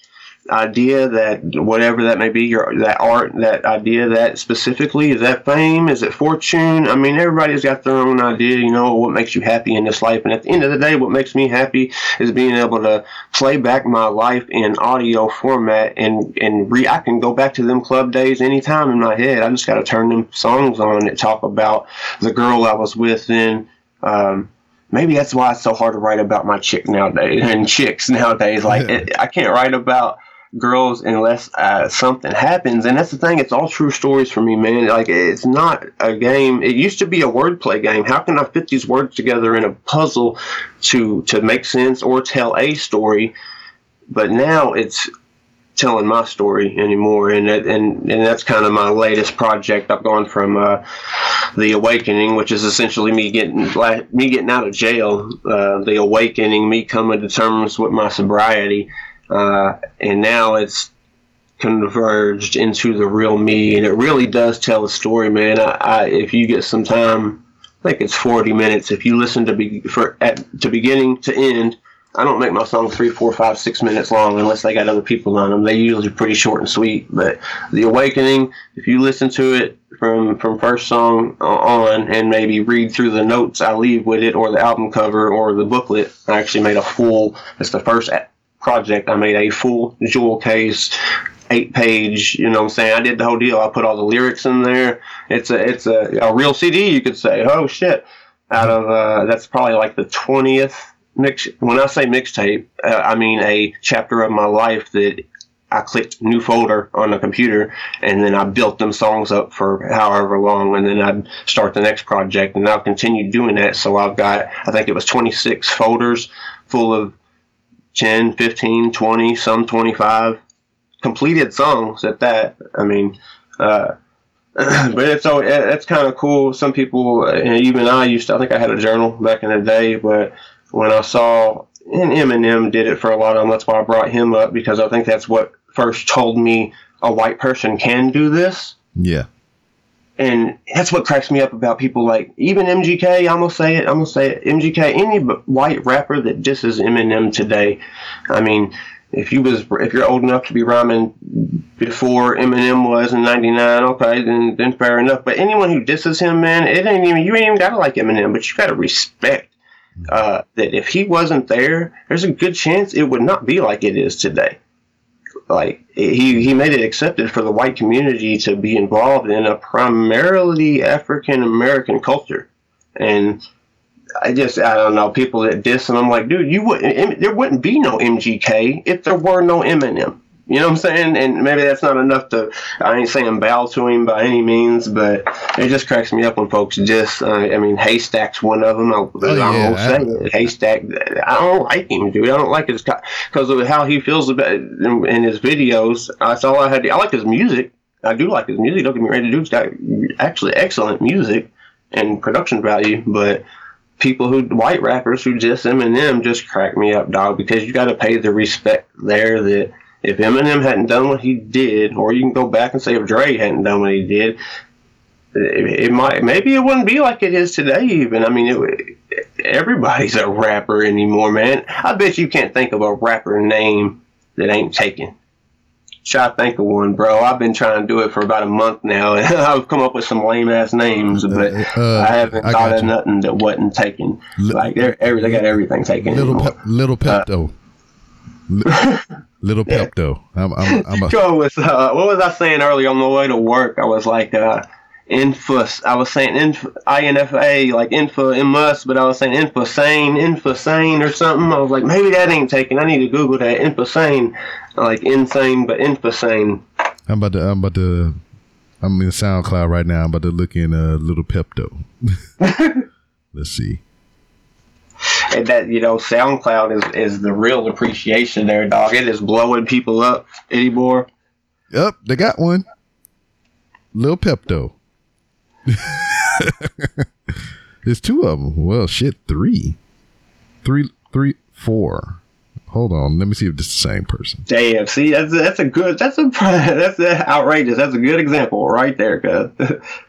Speaker 5: idea that whatever that may be your that art that idea that specifically is that fame? Is it fortune? I mean everybody's got their own idea you know what makes you happy in this life. And at the end of the day what makes me happy is being able to play back my life in audio format and and re i can go back to them club days anytime in my head. I just got to turn them songs on that talk about the girl i was with then um, maybe that's why it's so hard to write about my chick nowadays and chicks nowadays. Like it, I can't write about girls unless uh, something happens. And that's the thing; it's all true stories for me, man. Like it's not a game. It used to be a wordplay game. How can I fit these words together in a puzzle to to make sense or tell a story? But now it's telling my story anymore, and that, and and that's kind of my latest project. I've gone from uh, the awakening, which is essentially me getting like, me getting out of jail, uh, the awakening, me coming to terms with my sobriety, uh, and now it's converged into the real me, and it really does tell a story, man. I, I if you get some time, I think it's forty minutes. If you listen to be for at to beginning to end I don't make my songs three, four, five, six minutes long unless they got other people on them. They usually pretty short and sweet. But the Awakening, if you listen to it from from first song on and maybe read through the notes I leave with it or the album cover or the booklet, I actually made a full. It's the first project. I made a full jewel case eight page you know what i'm saying? I did the whole deal. I put all the lyrics in there. It's a it's a, a real cd you could say. Oh shit. Out of uh, that's probably like the 20th mix. When I say mixtape, uh, I mean a chapter of my life that I clicked new folder on the computer and then I built them songs up for however long and then I'd start the next project. And I've continued doing that. So I've got, I think it was 26 folders full of 10, 15, 20, some 25 completed songs at that. I mean, uh, but it's so it's kind of cool. Some people, even I used to. I think I had a journal back in the day, but when I saw and Eminem did it for a lot of them. That's why I brought him up because I think that's what first told me a white person can do this.
Speaker 4: Yeah.
Speaker 5: And that's what cracks me up about people like even MGK. I'm gonna say it. I'm gonna say it. MGK. Any white rapper that disses Eminem today. I mean, if you was if you're old enough to be rhyming before Eminem was in '99, okay, then then fair enough. But anyone who disses him, man, it ain't even you ain't even gotta like Eminem, but you gotta respect uh, that if he wasn't there, there's a good chance it would not be like it is today. Like he he made it accepted for the white community to be involved in a primarily African American culture, and I just I don't know people that diss and I'm like, dude, you wouldn't there wouldn't be no MGK if there were no Eminem. You know what I'm saying? And maybe that's not enough to. I ain't saying bow to him by any means, but it just cracks me up when folks just. Uh, I mean, Haystak's one of them. I, oh, yeah, I say it. Haystak. I don't like him, dude. I don't like his because of how he feels about in, in, his videos. That's all I had. To, I like his music. I do like his music. Don't get me ready. Dude's got actually excellent music and production value, but people who white rappers who just Eminem just crack me up, dog. Because you got to pay the respect there that if Eminem hadn't done what he did, or you can go back and say if Dre hadn't done what he did, it, it might maybe it wouldn't be like it is today. Even I mean, it, everybody's a rapper anymore, man. I bet you can't think of a rapper name that ain't taken. Try to think of one, bro. I've been trying to do it for about a month now, and I've come up with some lame ass names, but uh, uh, I haven't I thought of nothing that wasn't taken. L- like every, they got everything taken.
Speaker 4: Little pe- little Pepto. Uh, Little Pepto. I'm, I'm, I'm
Speaker 5: a- Go with uh, what was I saying earlier on the way to work? I was like, uh, infus. I was saying inf- INFA, like info mus, but I was saying infosane, infosane or something. I was like, maybe that ain't taken. I need to Google that infosane, like insane, but infosane.
Speaker 4: I'm about to. I'm about to. I'm in SoundCloud right now. I'm about to look in uh, Little Pepto. Let's see
Speaker 5: and that you know SoundCloud is is the real appreciation there, dog. It is blowing people up anymore.
Speaker 4: Yep, they got one. Lil Pepto. There's two of them. Well, shit, three, three, three, four. Hold on, let me see if it's the same person.
Speaker 5: Damn, see, that's a, that's a good, that's a that's a outrageous. That's a good example right there, cuz.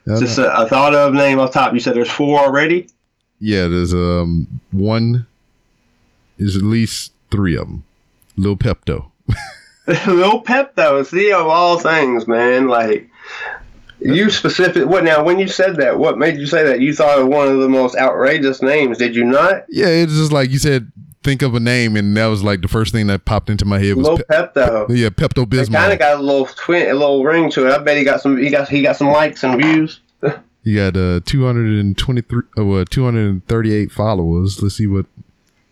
Speaker 5: Just a, a, thought of name off top. You said there's four already.
Speaker 4: Yeah, there's um one. Is at least three of them. Lil Pepto.
Speaker 5: Lil Pepto. See of all things, man. Like you specific. What now? When you said that, what made you say that? You thought of one of the most outrageous names, did you not?
Speaker 4: Yeah, it's just like you said. Think of a name, and that was like the first thing that popped into my head was
Speaker 5: Lil Pe- Pepto.
Speaker 4: Yeah, Pepto Bismol.
Speaker 5: Kind of got a little twin, a little ring to it. I bet he got some. He got he got some likes and views.
Speaker 4: You got uh 223 uh, 238 followers. Let's see what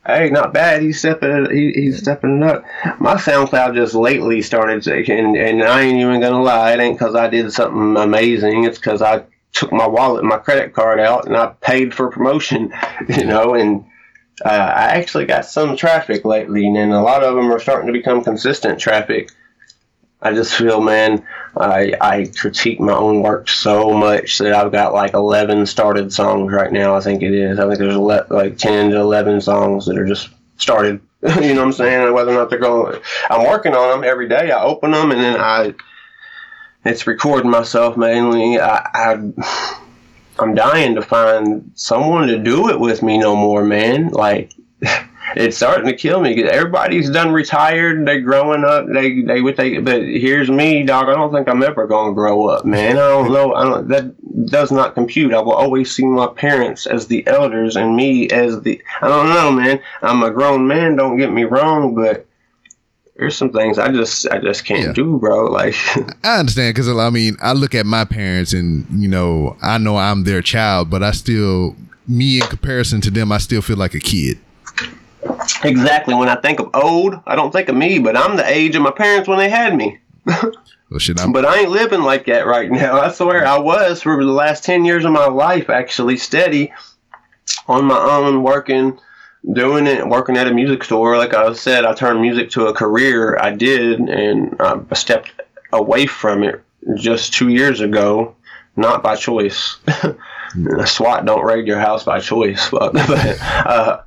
Speaker 5: Hey, not bad. He's stepping. He, he's stepping up. My SoundCloud just lately started taking, and I ain't even gonna lie. It ain't because I did something amazing. It's because I took my wallet, my credit card out, and I paid for promotion. You know, and uh, I actually got some traffic lately, and a lot of them are starting to become consistent traffic. I just feel, man, I I critique my own work so much that I've got like eleven started songs right now. I think it is. I think there's ele- like ten to eleven songs that are just started. you know what I'm saying? Whether or not they're going, I'm working on them every day. I open them and then I, it's recording myself mainly. I, I I'm dying to find someone to do it with me no more, man. Like it's starting to kill me. Everybody's done retired. They're growing up. They they with they. But here's me, dog. I don't think I'm ever gonna grow up, man. I don't know. I don't. That does not compute. I will always see my parents as the elders and me as the. I don't know, man. I'm a grown man. Don't get me wrong, but there's some things I just I just can't
Speaker 4: Yeah.
Speaker 5: do, bro. Like
Speaker 4: I understand because I mean, I look at my parents and you know, I know I'm their child, but I still, me in comparison to them, I still feel like a kid.
Speaker 5: Exactly when I think of old, I don't think of me, but I'm the age of my parents when they had me.
Speaker 4: Well, shit, I'm,
Speaker 5: But I ain't living like that right now. I swear I was for the last 10 years of my life, actually steady on my own, working, doing it, working at a music store. Like I said, I turned music to a career. I did, and I stepped away from it just two years ago, not by choice. SWAT don't raid your house by choice. But, but uh,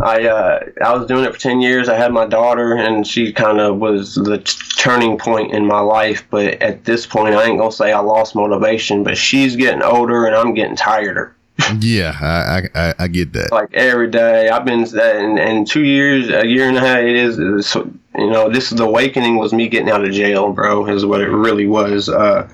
Speaker 5: I uh, I was doing it for ten years. I had my daughter, and she kind of was the t- turning point in my life. But at this point, I ain't gonna say I lost motivation, but she's getting older, and I'm getting tireder.
Speaker 4: yeah, I, I, I, get that.
Speaker 5: Like every day, I've been in, in two years, a year and a half. It is, you know, this is the awakening was me getting out of jail, bro. Is what it really was. Uh,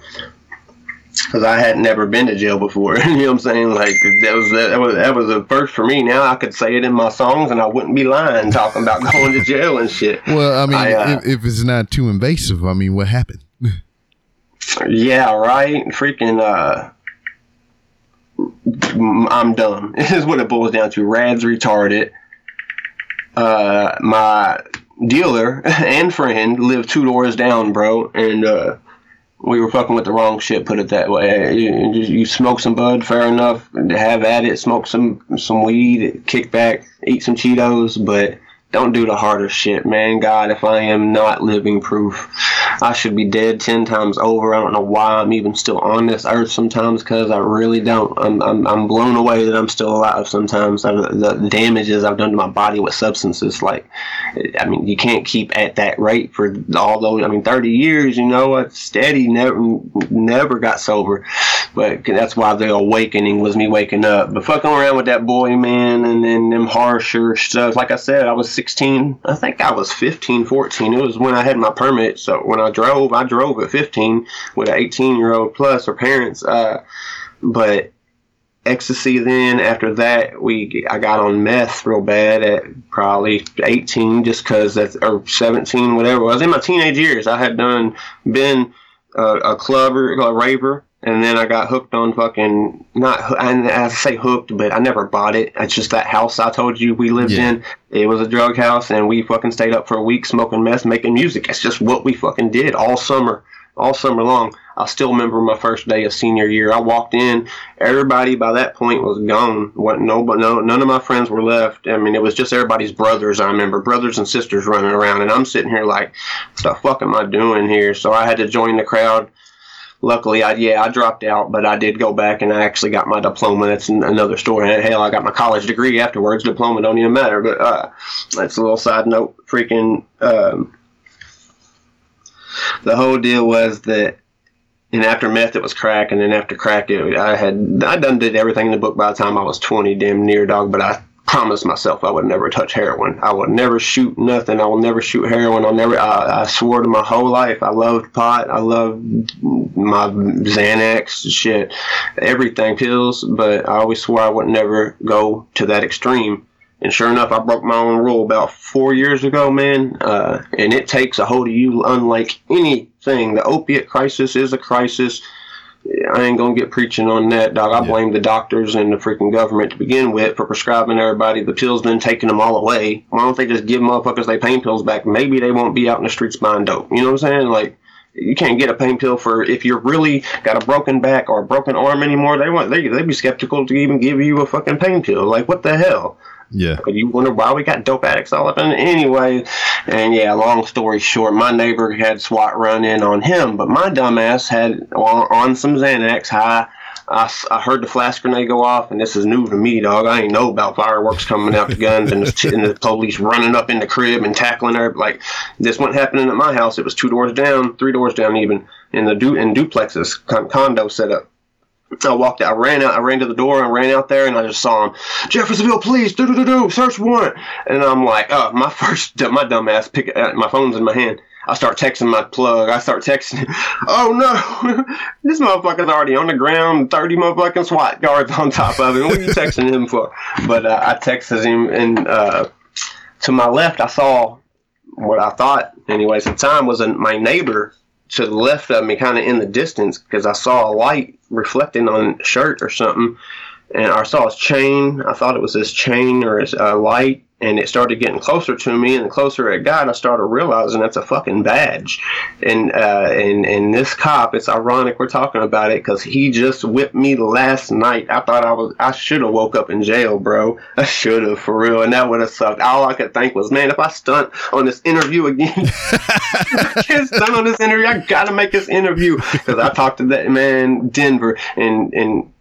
Speaker 5: because I had never been to jail before. you know what I'm saying? Like that was that was that was a first for me. Now I could say it in my songs, and I wouldn't be lying talking about going to jail and shit.
Speaker 4: Well, I mean,
Speaker 5: I, uh,
Speaker 4: if, if it's not too invasive, I mean, what happened?
Speaker 5: Yeah, right. Freaking. uh I'm dumb. is what it boils down to. Rad's retarded. Uh, my dealer and friend live two doors down, bro, and uh, we were fucking with the wrong shit. Put it that way. You, you, smoke some bud, fair enough. Have at it. Smoke some some weed. Kick back. Eat some Cheetos, but don't do the harder shit, man. God, if I am not living proof, I should be dead ten times over. I don't know why I'm even still on this earth sometimes, because I really don't. I'm, I'm, I'm blown away that I'm still alive sometimes. I, the, damages I've done to my body with substances, like, I mean, you can't keep at that rate for all those, I mean, 30 years, you know, I've steady, never, never got sober. But that's why the awakening was me waking up. But fucking around with that boy, man, and then them harsher stuff. Like I said, I was 16. I think I was 15, 14. It was when I had my permit. So when I drove, I drove at 15 with an 18 year old plus or parents. Uh, but ecstasy then after that we i got on meth real bad at probably 18 just because that's or 17 whatever i was in my teenage years i had done been a, a clubber a raver and then I got hooked on fucking not. I, I say hooked, but I never bought it. It's just that house I told you we lived
Speaker 4: Yeah.
Speaker 5: in. It was a drug house, and we fucking stayed up for a week smoking meth, making music. It's just what we fucking did all summer, all summer long. I still remember my first day of senior year. I walked in. Everybody by that point was gone. What? No, but no, none of my friends were left. I mean, it was just everybody's brothers. I remember brothers and sisters running around, and I'm sitting here like, what the fuck am I doing here? So I had to join the crowd luckily I yeah I dropped out but I did go back and I actually got my diploma. That's another story. And hell I got my college degree afterwards. Diploma don't even matter but uh that's a little side note. Freaking um the whole deal was that and after meth it was crack and then after crack it, I had I done did everything in the book by the time I was 20 damn near dog but I promised myself I would never touch heroin. I would never shoot nothing. I will never shoot heroin. I'll never. I, I swore to my whole life. I loved pot. I loved my Xanax shit, everything pills. But I always swore I would never go to that extreme. And sure enough, I broke my own rule about four years ago, man. Uh, and it takes a hold of you unlike anything. The opiate crisis is a crisis. I ain't gonna get preaching on that, dog. I blame the doctors and the freaking government to begin with for prescribing everybody the pills, then taking them all away. Why don't they just give motherfuckers their pain pills back? Maybe they won't be out in the streets buying dope. You know what I'm saying? Like, you can't get a pain pill for if you're really got a broken back or a broken arm anymore. They want they they be skeptical to even give you a fucking pain pill. Like, what the hell?
Speaker 4: Yeah.
Speaker 5: You wonder why we got dope addicts all up in it anyway. And yeah, long story short, my neighbor had SWAT run in on him, but my dumbass had on, on some Xanax high. I, I heard the flash grenade go off, and this is new to me, dog. I ain't know about fireworks coming out the guns and the, and the police running up in the crib and tackling her. Like this wasn't happening at my house. It was two doors down, three doors down, even in the du- in duplexes con- condo setup. I walked out, I ran out, I ran to the door, I ran out there, and I just saw him. Jeffersonville please, do do do do, search warrant. And I'm like, oh, my first, my dumb ass, pick, uh, my phone's in my hand. I start texting my plug. I start texting. Oh no, this motherfucker's already on the ground. Thirty motherfucking SWAT guards on top of him. What are you texting him for? But uh, I texted him, and uh, to my left, I saw what I thought, anyways, at the time was a, my neighbor to the left of me, kind of in the distance, because I saw a light reflecting on a shirt or something, and I saw his chain. I thought it was his chain or his uh, light, and it started getting closer to me. And the closer it got, I started realizing that's a fucking badge. And uh, and and this cop, it's ironic we're talking about it because he just whipped me last night. I thought I was, I should have woke up in jail, bro. I should have for real, and that would have sucked. All I could think was, man, if I stunt on this interview again. I can't stand on this interview. I gotta make this interview because I talked to that man Denver and and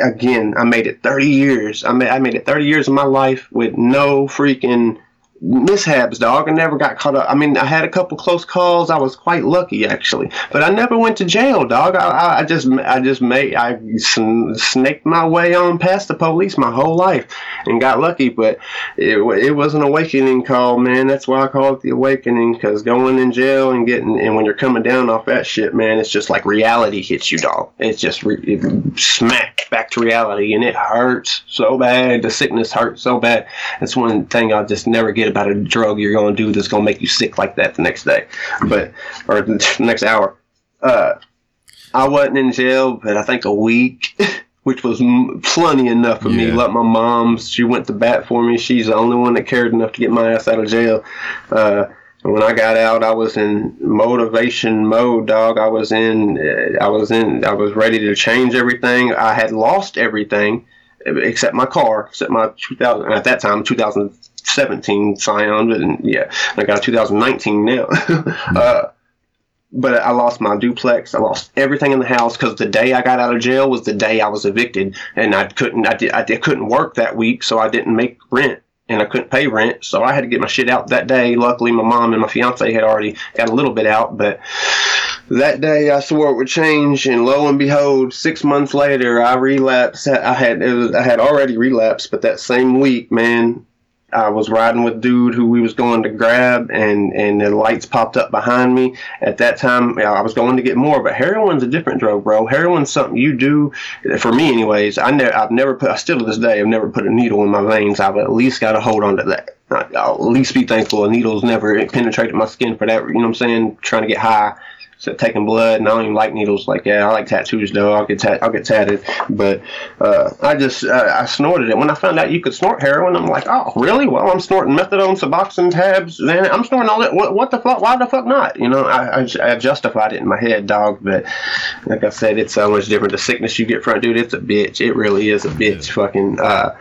Speaker 5: again I made it 30 years. I made I made it 30 years of my life with no freaking mishaps, dog. I never got caught up. I mean, I had a couple close calls. I was quite lucky actually, but I never went to jail, dog. I, I, just I just made I sn- snaked my way on past the police my whole life and got lucky, but it, it was an awakening call, man. That's why I call it the awakening because going in jail and getting and when you're coming down off that shit, man, it's just like reality hits you, dog. It's just re- it smack back to reality, and it hurts so bad. The sickness hurts so bad. That's one thing I'll just never get about a drug you're gonna do that's gonna make you sick like that the next day, but or the next hour. Uh, I wasn't in jail, but I think a week. Which was m- plenty enough for me.
Speaker 4: Yeah.
Speaker 5: Like my mom, she went to bat for me. She's the only one that cared enough to get my ass out of jail. Uh, and when I got out, I was in motivation mode, dog. I was in, uh, I was in, I was ready to change everything. I had lost everything except my car, except my 2000 at that time 2017 Scion, and yeah, I got a 2019 now. uh, but I lost my duplex. I lost everything in the house because the day I got out of jail was the day I was evicted, and I couldn't. I did. I did, couldn't work that week, so I didn't make rent, and I couldn't pay rent, so I had to get my shit out that day. Luckily, my mom and my fiance had already got a little bit out, but that day I swore it would change, and lo and behold, six months later, I relapsed. I had was, I had already relapsed, but that same week, man, I was riding with dude who we was going to grab, and and the lights popped up behind me. At that time, I was going to get more, but heroin's a different drug, bro. Heroin's something you do, for me, anyways. I never, I've never put, I still to this day, I've never put a needle in my veins. I've at least got to hold on to that. I'll at least be thankful a needle's never penetrated my skin for that. You know what I'm saying? Trying to get high. So taking blood, and I don't even like needles. Like, yeah, I like tattoos though. I'll get tat- I'll get tatted, but uh, I just uh, I snorted it. When I found out you could snort heroin, I'm like, oh, really? Well, I'm snorting methadone, Suboxone tabs, then I'm snorting all that. What, what the fuck? Why the fuck not? You know, I, I, I justified it in my head, dog. But like I said, it's so much different. The sickness you get from it, dude, it's a bitch. It really is a bitch. Fucking. Uh,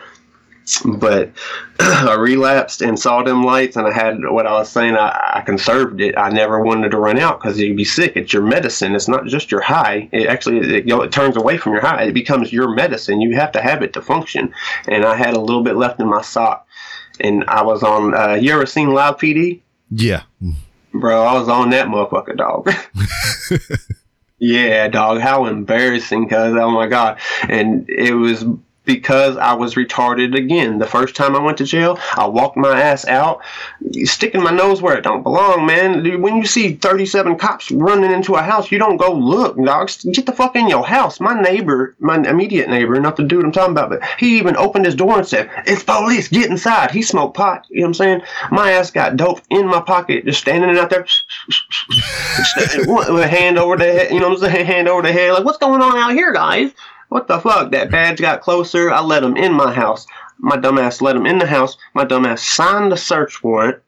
Speaker 5: but I relapsed and saw them lights, and I had what I was saying. I, I conserved it. I never wanted to run out because you'd be sick. It's your medicine. It's not just your high. It actually it, you know, it turns away from your high. It becomes your medicine. You have to have it to function. And I had a little bit left in my sock, and I was on. Uh, you ever seen Live PD?
Speaker 4: Yeah.
Speaker 5: Bro, I was on that motherfucker, dog. yeah, dog. How embarrassing, cuz, oh my God. And it was because I was retarded again. The first time I went to jail, I walked my ass out, sticking my nose where it don't belong, man. When you see 37 cops running into a house, you don't go look, dog. Get the fuck in your house. My neighbor, my immediate neighbor, not the dude I'm talking about, but he even opened his door and said, It's police, get inside. He smoked pot. You know what I'm saying? My ass got dope in my pocket, just standing out there with a hand over the head, you know what I'm saying? Hand over the head, like, what's going on out here, guys? What the fuck? That badge got closer. I let him in my house. My dumbass let him in the house. My dumbass signed the search warrant.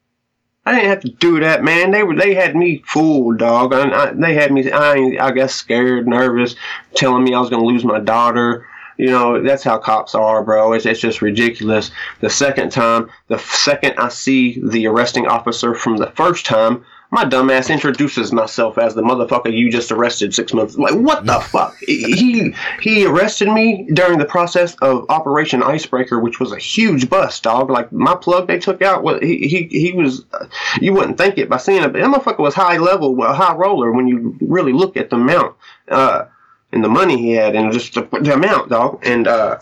Speaker 5: I didn't have to do that, man. They were they had me fooled, dog. I, I, they had me, I, I guess, scared, nervous, telling me I was gonna lose my daughter. You know, that's how cops are, bro. It's, it's just ridiculous. The second time, the second I see the arresting officer from the first time, my dumbass introduces myself as the motherfucker you just arrested six months. Like, what the fuck? He he arrested me during the process of Operation Icebreaker, which was a huge bust, dog. Like my plug they took out, was he he he was. You wouldn't think it by seeing it, but that motherfucker was high level, a high roller when you really look at the amount. Uh, and the money he had and just the, the amount, dog. And uh,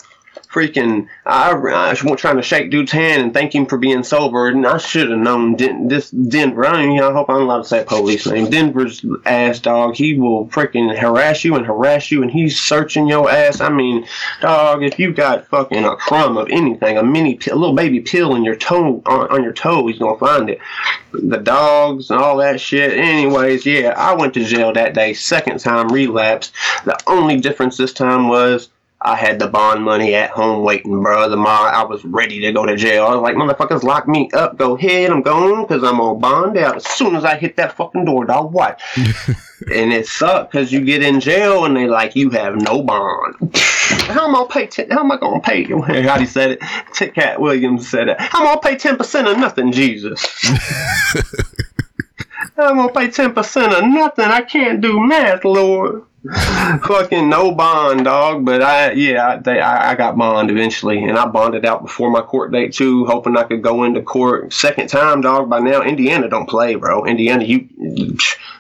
Speaker 5: freaking, I, I was trying to shake dude's hand and thank him for being sober, and I should have known Den- this Denver. I, even, I hope I'm allowed to say police name. Denver's ass dog. He will freaking harass you and harass you, and he's searching your ass. I mean, dog, if you got fucking a crumb of anything, a mini, pill, a little baby pill in your toe on, on your toe, he's gonna find it. The dogs and all that shit. Anyways, yeah, I went to jail that day. Second time relapsed. The only difference this time was. I had the bond money at home waiting, bro. The ma, I was ready to go to jail. I was like, motherfuckers, lock me up. Go ahead, I'm going because I'm on bond out as soon as I hit that fucking door, dog. What? and it sucked because you get in jail and they like, you have no bond. How am I gonna pay? Ten, how am I gonna pay? How he said it? T- Katt Williams said it. How am I gonna pay ten percent of nothing, Jesus? I'm gonna pay ten percent of nothing. I can't do math, Lord. Fucking no bond, dog. But I, yeah, I, they, I, I got bond eventually, and I bonded out before my court date too, hoping I could go into court second time, dog. By now, Indiana don't play, bro. Indiana, you,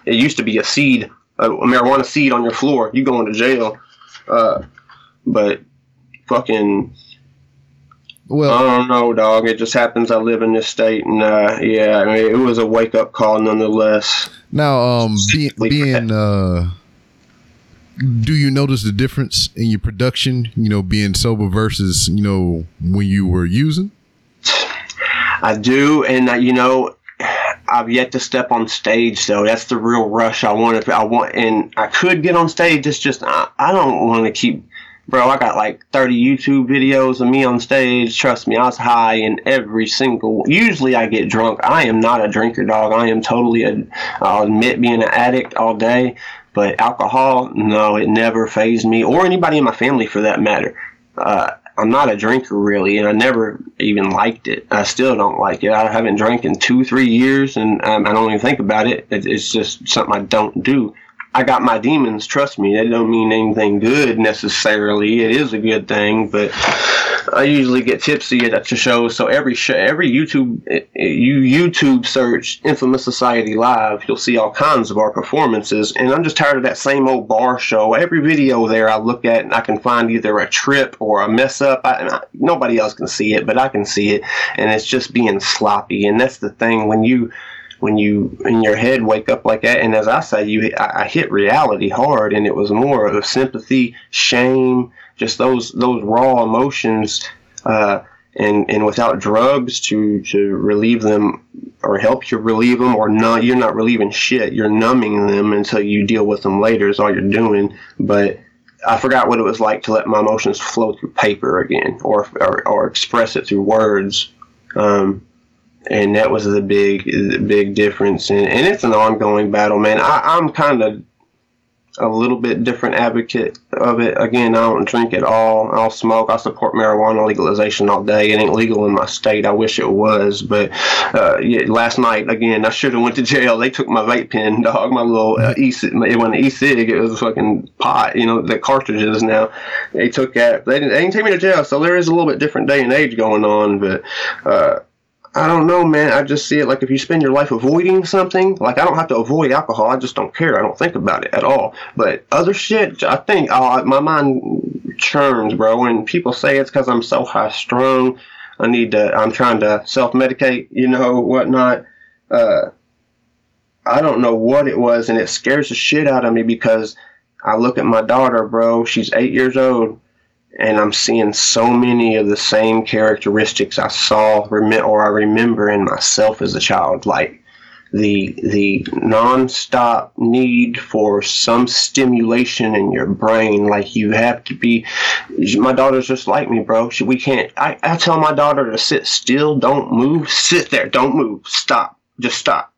Speaker 5: it used to be a seed, a marijuana seed on your floor. You going to jail, uh, but fucking.
Speaker 4: Well,
Speaker 5: I don't know, dog. It just happens I live in this state, and uh, yeah, I mean, it was a wake up call nonetheless.
Speaker 4: now, um, be, being, uh, do you notice the difference in your production? You know, being sober versus you know when you were using.
Speaker 5: I do, and uh, you know, I've yet to step on stage though. That's the real rush. I want to. I want, and I could get on stage. It's just I, I don't want to keep. Bro, I got like 30 YouTube videos of me on stage. Trust me, I was high in every single. Usually, I get drunk. I am not a drinker, dog. I am totally a. I'll admit being an addict all day, but alcohol, no, it never phased me or anybody in my family for that matter. Uh, I'm not a drinker really, and I never even liked it. I still don't like it. I haven't drank in two, three years, and um, I don't even think about it. it. It's just something I don't do. I got my demons. Trust me, that don't mean anything good necessarily. It is a good thing, but I usually get tipsy at the show. So every show, every YouTube, you YouTube search "Infamous Society Live," you'll see all kinds of our performances. And I'm just tired of that same old bar show. Every video there I look at, and I can find either a trip or a mess up. I, I, nobody else can see it, but I can see it, and it's just being sloppy. And that's the thing when you when you in your head wake up like that and as i say you i, I hit reality hard and it was more of sympathy shame just those those raw emotions uh, and and without drugs to to relieve them or help you relieve them or not you're not relieving shit. You're numbing them until you deal with them later is all you're doing. But I forgot what it was like to let my emotions flow through paper again or or, or express it through words. Um, and that was the big the big difference. And, and it's an ongoing battle man. I, i'm kind of a little bit different advocate of it. Again i don't drink at all. I'll smoke. I support marijuana legalization all day. It ain't legal in my state. I wish it was but uh, yeah, last night again i should have went to jail. They took my vape pen dog my little uh, e it wasn't e-cig it was a fucking pot you know the cartridges now. They took that they didn't, they didn't take me to jail so there is a little bit different day and age going on but uh, I don't know, man. I just see it like if you spend your life avoiding something, like I don't have to avoid alcohol. I just don't care. I don't think about it at all. But other shit, I think oh, my mind churns, bro. When people say it's because I'm so high strung, I need to. I'm trying to self medicate, you know, whatnot. Uh, I don't know what it was, and it scares the shit out of me because I look at my daughter, bro. She's eight years old and I'm seeing so many of the same characteristics I saw or I remember in myself as a child, like the the nonstop need for some stimulation in your brain. Like you have to be. My daughter's just like me, bro. She, we can't. I, I tell my daughter to sit still, don't move, sit there, don't move, stop, just stop.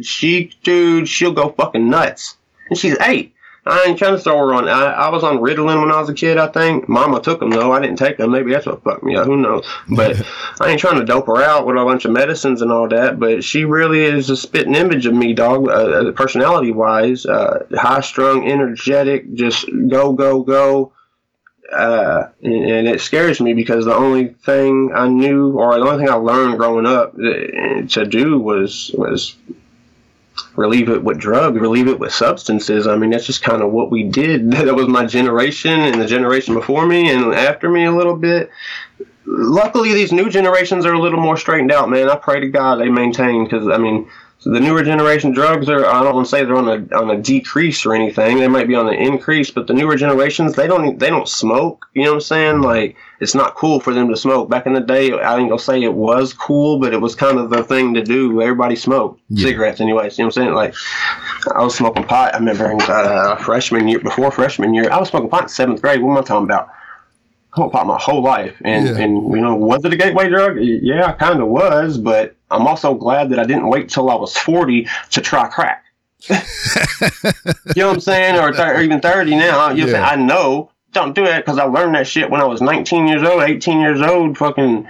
Speaker 5: She, dude, she'll go fucking nuts, and she's eight I ain't trying to throw her on. I, I was on Ritalin when I was a kid. I think Mama took them though. I didn't take them. Maybe that's what fucked me up. Who knows? But I ain't trying to dope her out with a bunch of medicines and all that. But she really is a spitting image of me, dog. Uh, personality wise, uh, high strung, energetic, just go go go. Uh, and, and it scares me because the only thing I knew, or the only thing I learned growing up uh, to do was was relieve it with drugs, relieve it with substances. I mean, that's just kind of what we did. That was my generation and the generation before me and after me a little bit. Luckily, these new generations are a little more straightened out, man. I pray to God they maintain because, I mean, so the newer generation drugs are I don't want to say they're on a on a decrease or anything. They might be on the increase, but the newer generations they don't they don't smoke. You know what I'm saying? Like it's not cool for them to smoke. Back in the day, I ain't gonna say it was cool, but it was kind of the thing to do. Everybody smoked
Speaker 4: Yeah.
Speaker 5: cigarettes, anyways. You know what I'm saying? Like I was smoking pot. I remember in uh, freshman year, before freshman year, I was smoking pot in seventh grade. What am I talking about? I smoked pot my whole life, and
Speaker 4: Yeah.
Speaker 5: and you know, was it a gateway drug? Yeah, I kind of was, but I'm also glad that I didn't wait till I was 40 to try crack. you know what I'm saying? Or, thir- or even 30 now. You know
Speaker 4: Yeah.
Speaker 5: I know. Don't do it because I learned that shit when I was 19 years old, 18 years old. Fucking,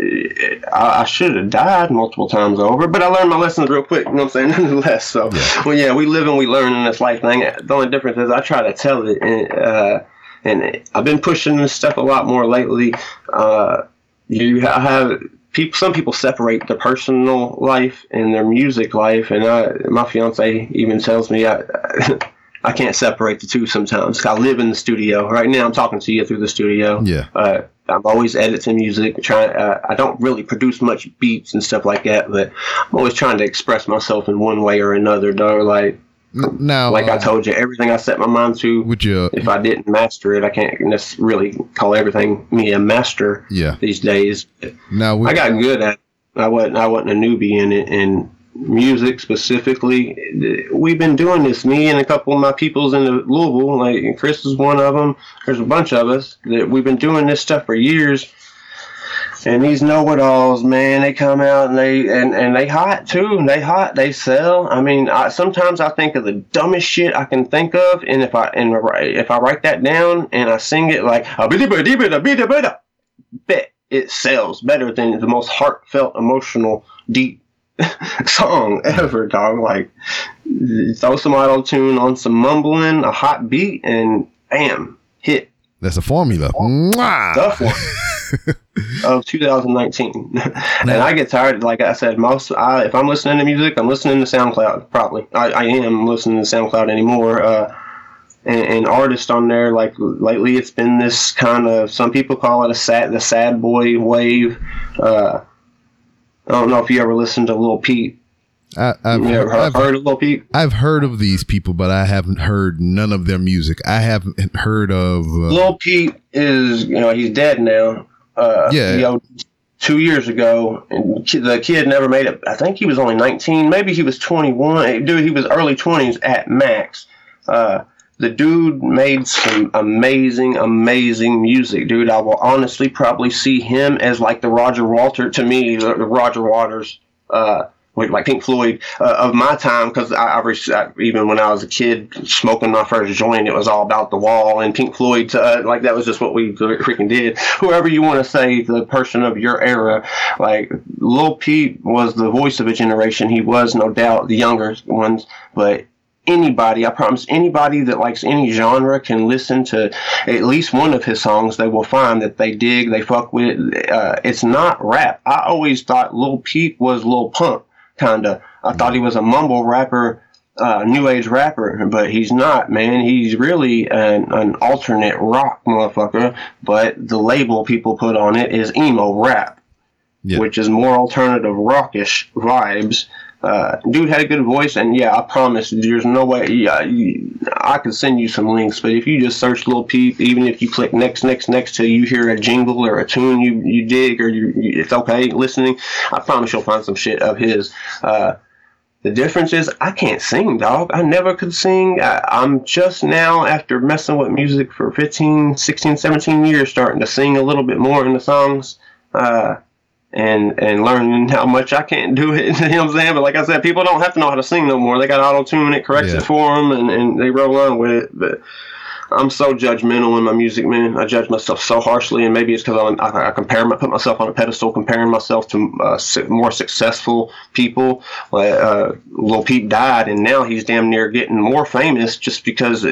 Speaker 5: I, I should have died multiple times over, but I learned my lessons real quick. You know what I'm saying? Nonetheless, so well, yeah, we live and we learn in this life thing. The only difference is I try to tell it, and, uh, and I've been pushing this stuff a lot more lately. Uh, you have people. Some people separate their personal life and their music life, and I, my fiance even tells me I. I can't separate the two sometimes. I live in the studio right now. I'm talking to you through the studio.
Speaker 4: Yeah.
Speaker 5: Uh, I'm always editing music. Trying. Uh, I don't really produce much beats and stuff like that, but I'm always trying to express myself in one way or another. Though, like
Speaker 4: Now,
Speaker 5: like I
Speaker 4: uh,
Speaker 5: told you, everything I set my mind to.
Speaker 4: would you,
Speaker 5: If I didn't master it, I can't really call everything me a master
Speaker 4: yeah.
Speaker 5: these days.
Speaker 4: Now
Speaker 5: I got good at. It. I wasn't. I wasn't a newbie in it. And music specifically, we've been doing this. Me and a couple of my peoples in Louisville, like Chris is one of them. There's a bunch of us that we've been doing this stuff for years. And these know-it-alls, man, they come out and they and, and they hot too. And They hot. They sell. I mean, I, sometimes I think of the dumbest shit I can think of, and if I and if I write that down and I sing it like a bitty bitty bitty bitty bitty, bet it sells better than the most heartfelt, emotional, deep song ever, dog. Like, throw some auto tune on some mumbling, a hot beat, and bam, hit
Speaker 4: that's a formula. Mwah!
Speaker 5: the one of 2019. and I get tired, like I said, most I, if I'm listening to music, I'm listening to SoundCloud. Probably, I, I am listening to SoundCloud anymore. Uh, and, and artists on there, like lately, it's been this kind of. Some people call it a sad, the sad boy wave. Uh, I don't know if you ever listened to Lil Peep.
Speaker 4: I, I've,
Speaker 5: You ever
Speaker 4: I've,
Speaker 5: heard of Lil Peep?
Speaker 4: I've heard of these people, but I haven't heard none of their music. I haven't heard of. Uh,
Speaker 5: Lil Peep is, you know, he's dead now. Uh,
Speaker 4: Yeah.
Speaker 5: You know, two years ago, and the kid never made it. I think he was only 19. Maybe he was 21. Dude, he was early 20s at max. Uh, the dude made some amazing, amazing music, dude. I will honestly probably see him as like the Roger Walter to me, the, Roger Waters. Uh, like Pink Floyd uh, of my time because I, I, res- I even when I was a kid smoking my first joint, it was all about the wall and Pink Floyd. Uh, like that was just what we freaking did. Whoever you want to say the person of your era, like Lil Peep was the voice of a generation. He was no doubt the younger ones, but anybody, I promise, anybody that likes any genre can listen to at least one of his songs. They will find that they dig, they fuck with. Uh, it's not rap. I always thought Lil Peep was Lil Pump, kinda. I thought he was a mumble rapper, uh, new age rapper, but he's not, man. He's really an, an alternate rock motherfucker. But the label people put on it is emo rap,
Speaker 4: Yeah.
Speaker 5: which is more alternative rockish vibes. Uh, dude had a good voice, and yeah, I promise, there's no way. Yeah, I could send you some links, but if you just search Lil Peep, even if you click next, next, next till you hear a jingle or a tune you you dig or you, you it's okay listening, I promise you'll find some shit of his. Uh, the difference is I can't sing, dog. I never could sing. I, I'm just now, after messing with music for 15, 16, 17 years, starting to sing a little bit more in the songs. Uh, and and learning how much I can't do it. you know what I'm saying? But like I said, people don't have to know how to sing no more. They got auto tune, it corrects
Speaker 4: Yeah.
Speaker 5: it for them, and, and they roll on with it. But I'm so judgmental in my music, man. I judge myself so harshly, and maybe it's because I, I compare, my, put myself on a pedestal, comparing myself to uh, more successful people. Like uh, Lil Peep died, and now he's damn near getting more famous just because uh,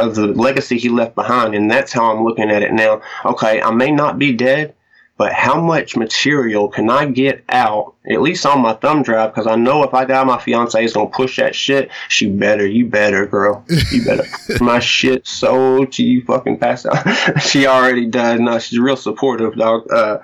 Speaker 5: of the legacy he left behind, and that's how I'm looking at it now. Okay, I may not be dead. But how much material can I get out, at least on my thumb drive? Because I know if I die, my fiance is gonna push that shit. She better, you better, girl, you better my shit so till you fucking pass out. she already does. No, she's real supportive, dog. Uh,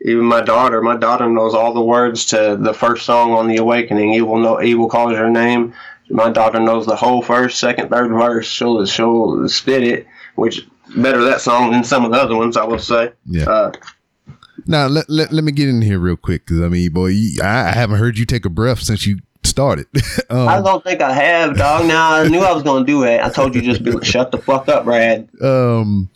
Speaker 5: even my daughter, my daughter knows all the words to the first song on the Awakening. Evil know, evil calls her name. My daughter knows the whole first, second, third verse. She'll she'll spit it, which better that song than some of the other ones, I will say.
Speaker 4: Yeah.
Speaker 5: Uh,
Speaker 4: Now let, let let me get in here real quick because I mean, boy, you, I, I haven't heard you take a breath since you started. um,
Speaker 5: I don't think I have, dog. Now I knew I was gonna do it. I told you just be shut the fuck up, Rad.
Speaker 4: um,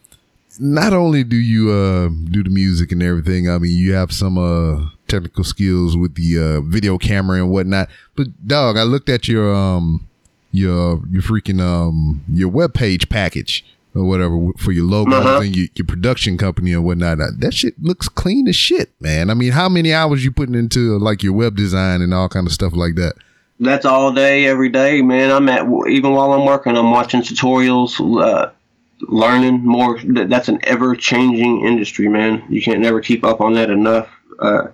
Speaker 4: not only do you uh do the music and everything, I mean, you have some uh technical skills with the uh video camera and whatnot. But dog, I looked at your um your your freaking um your web page package or whatever for your logos
Speaker 5: Uh-huh.
Speaker 4: and your, your production company and whatnot. Uh, That shit looks clean as shit, man. I mean, how many hours you putting into like your web design and all kind of stuff like that?
Speaker 5: That's all day, every day, man. I'm at even while I'm working, I'm watching tutorials, uh, learning more. That's an ever-changing industry, man. You can't never keep up on that enough. Uh,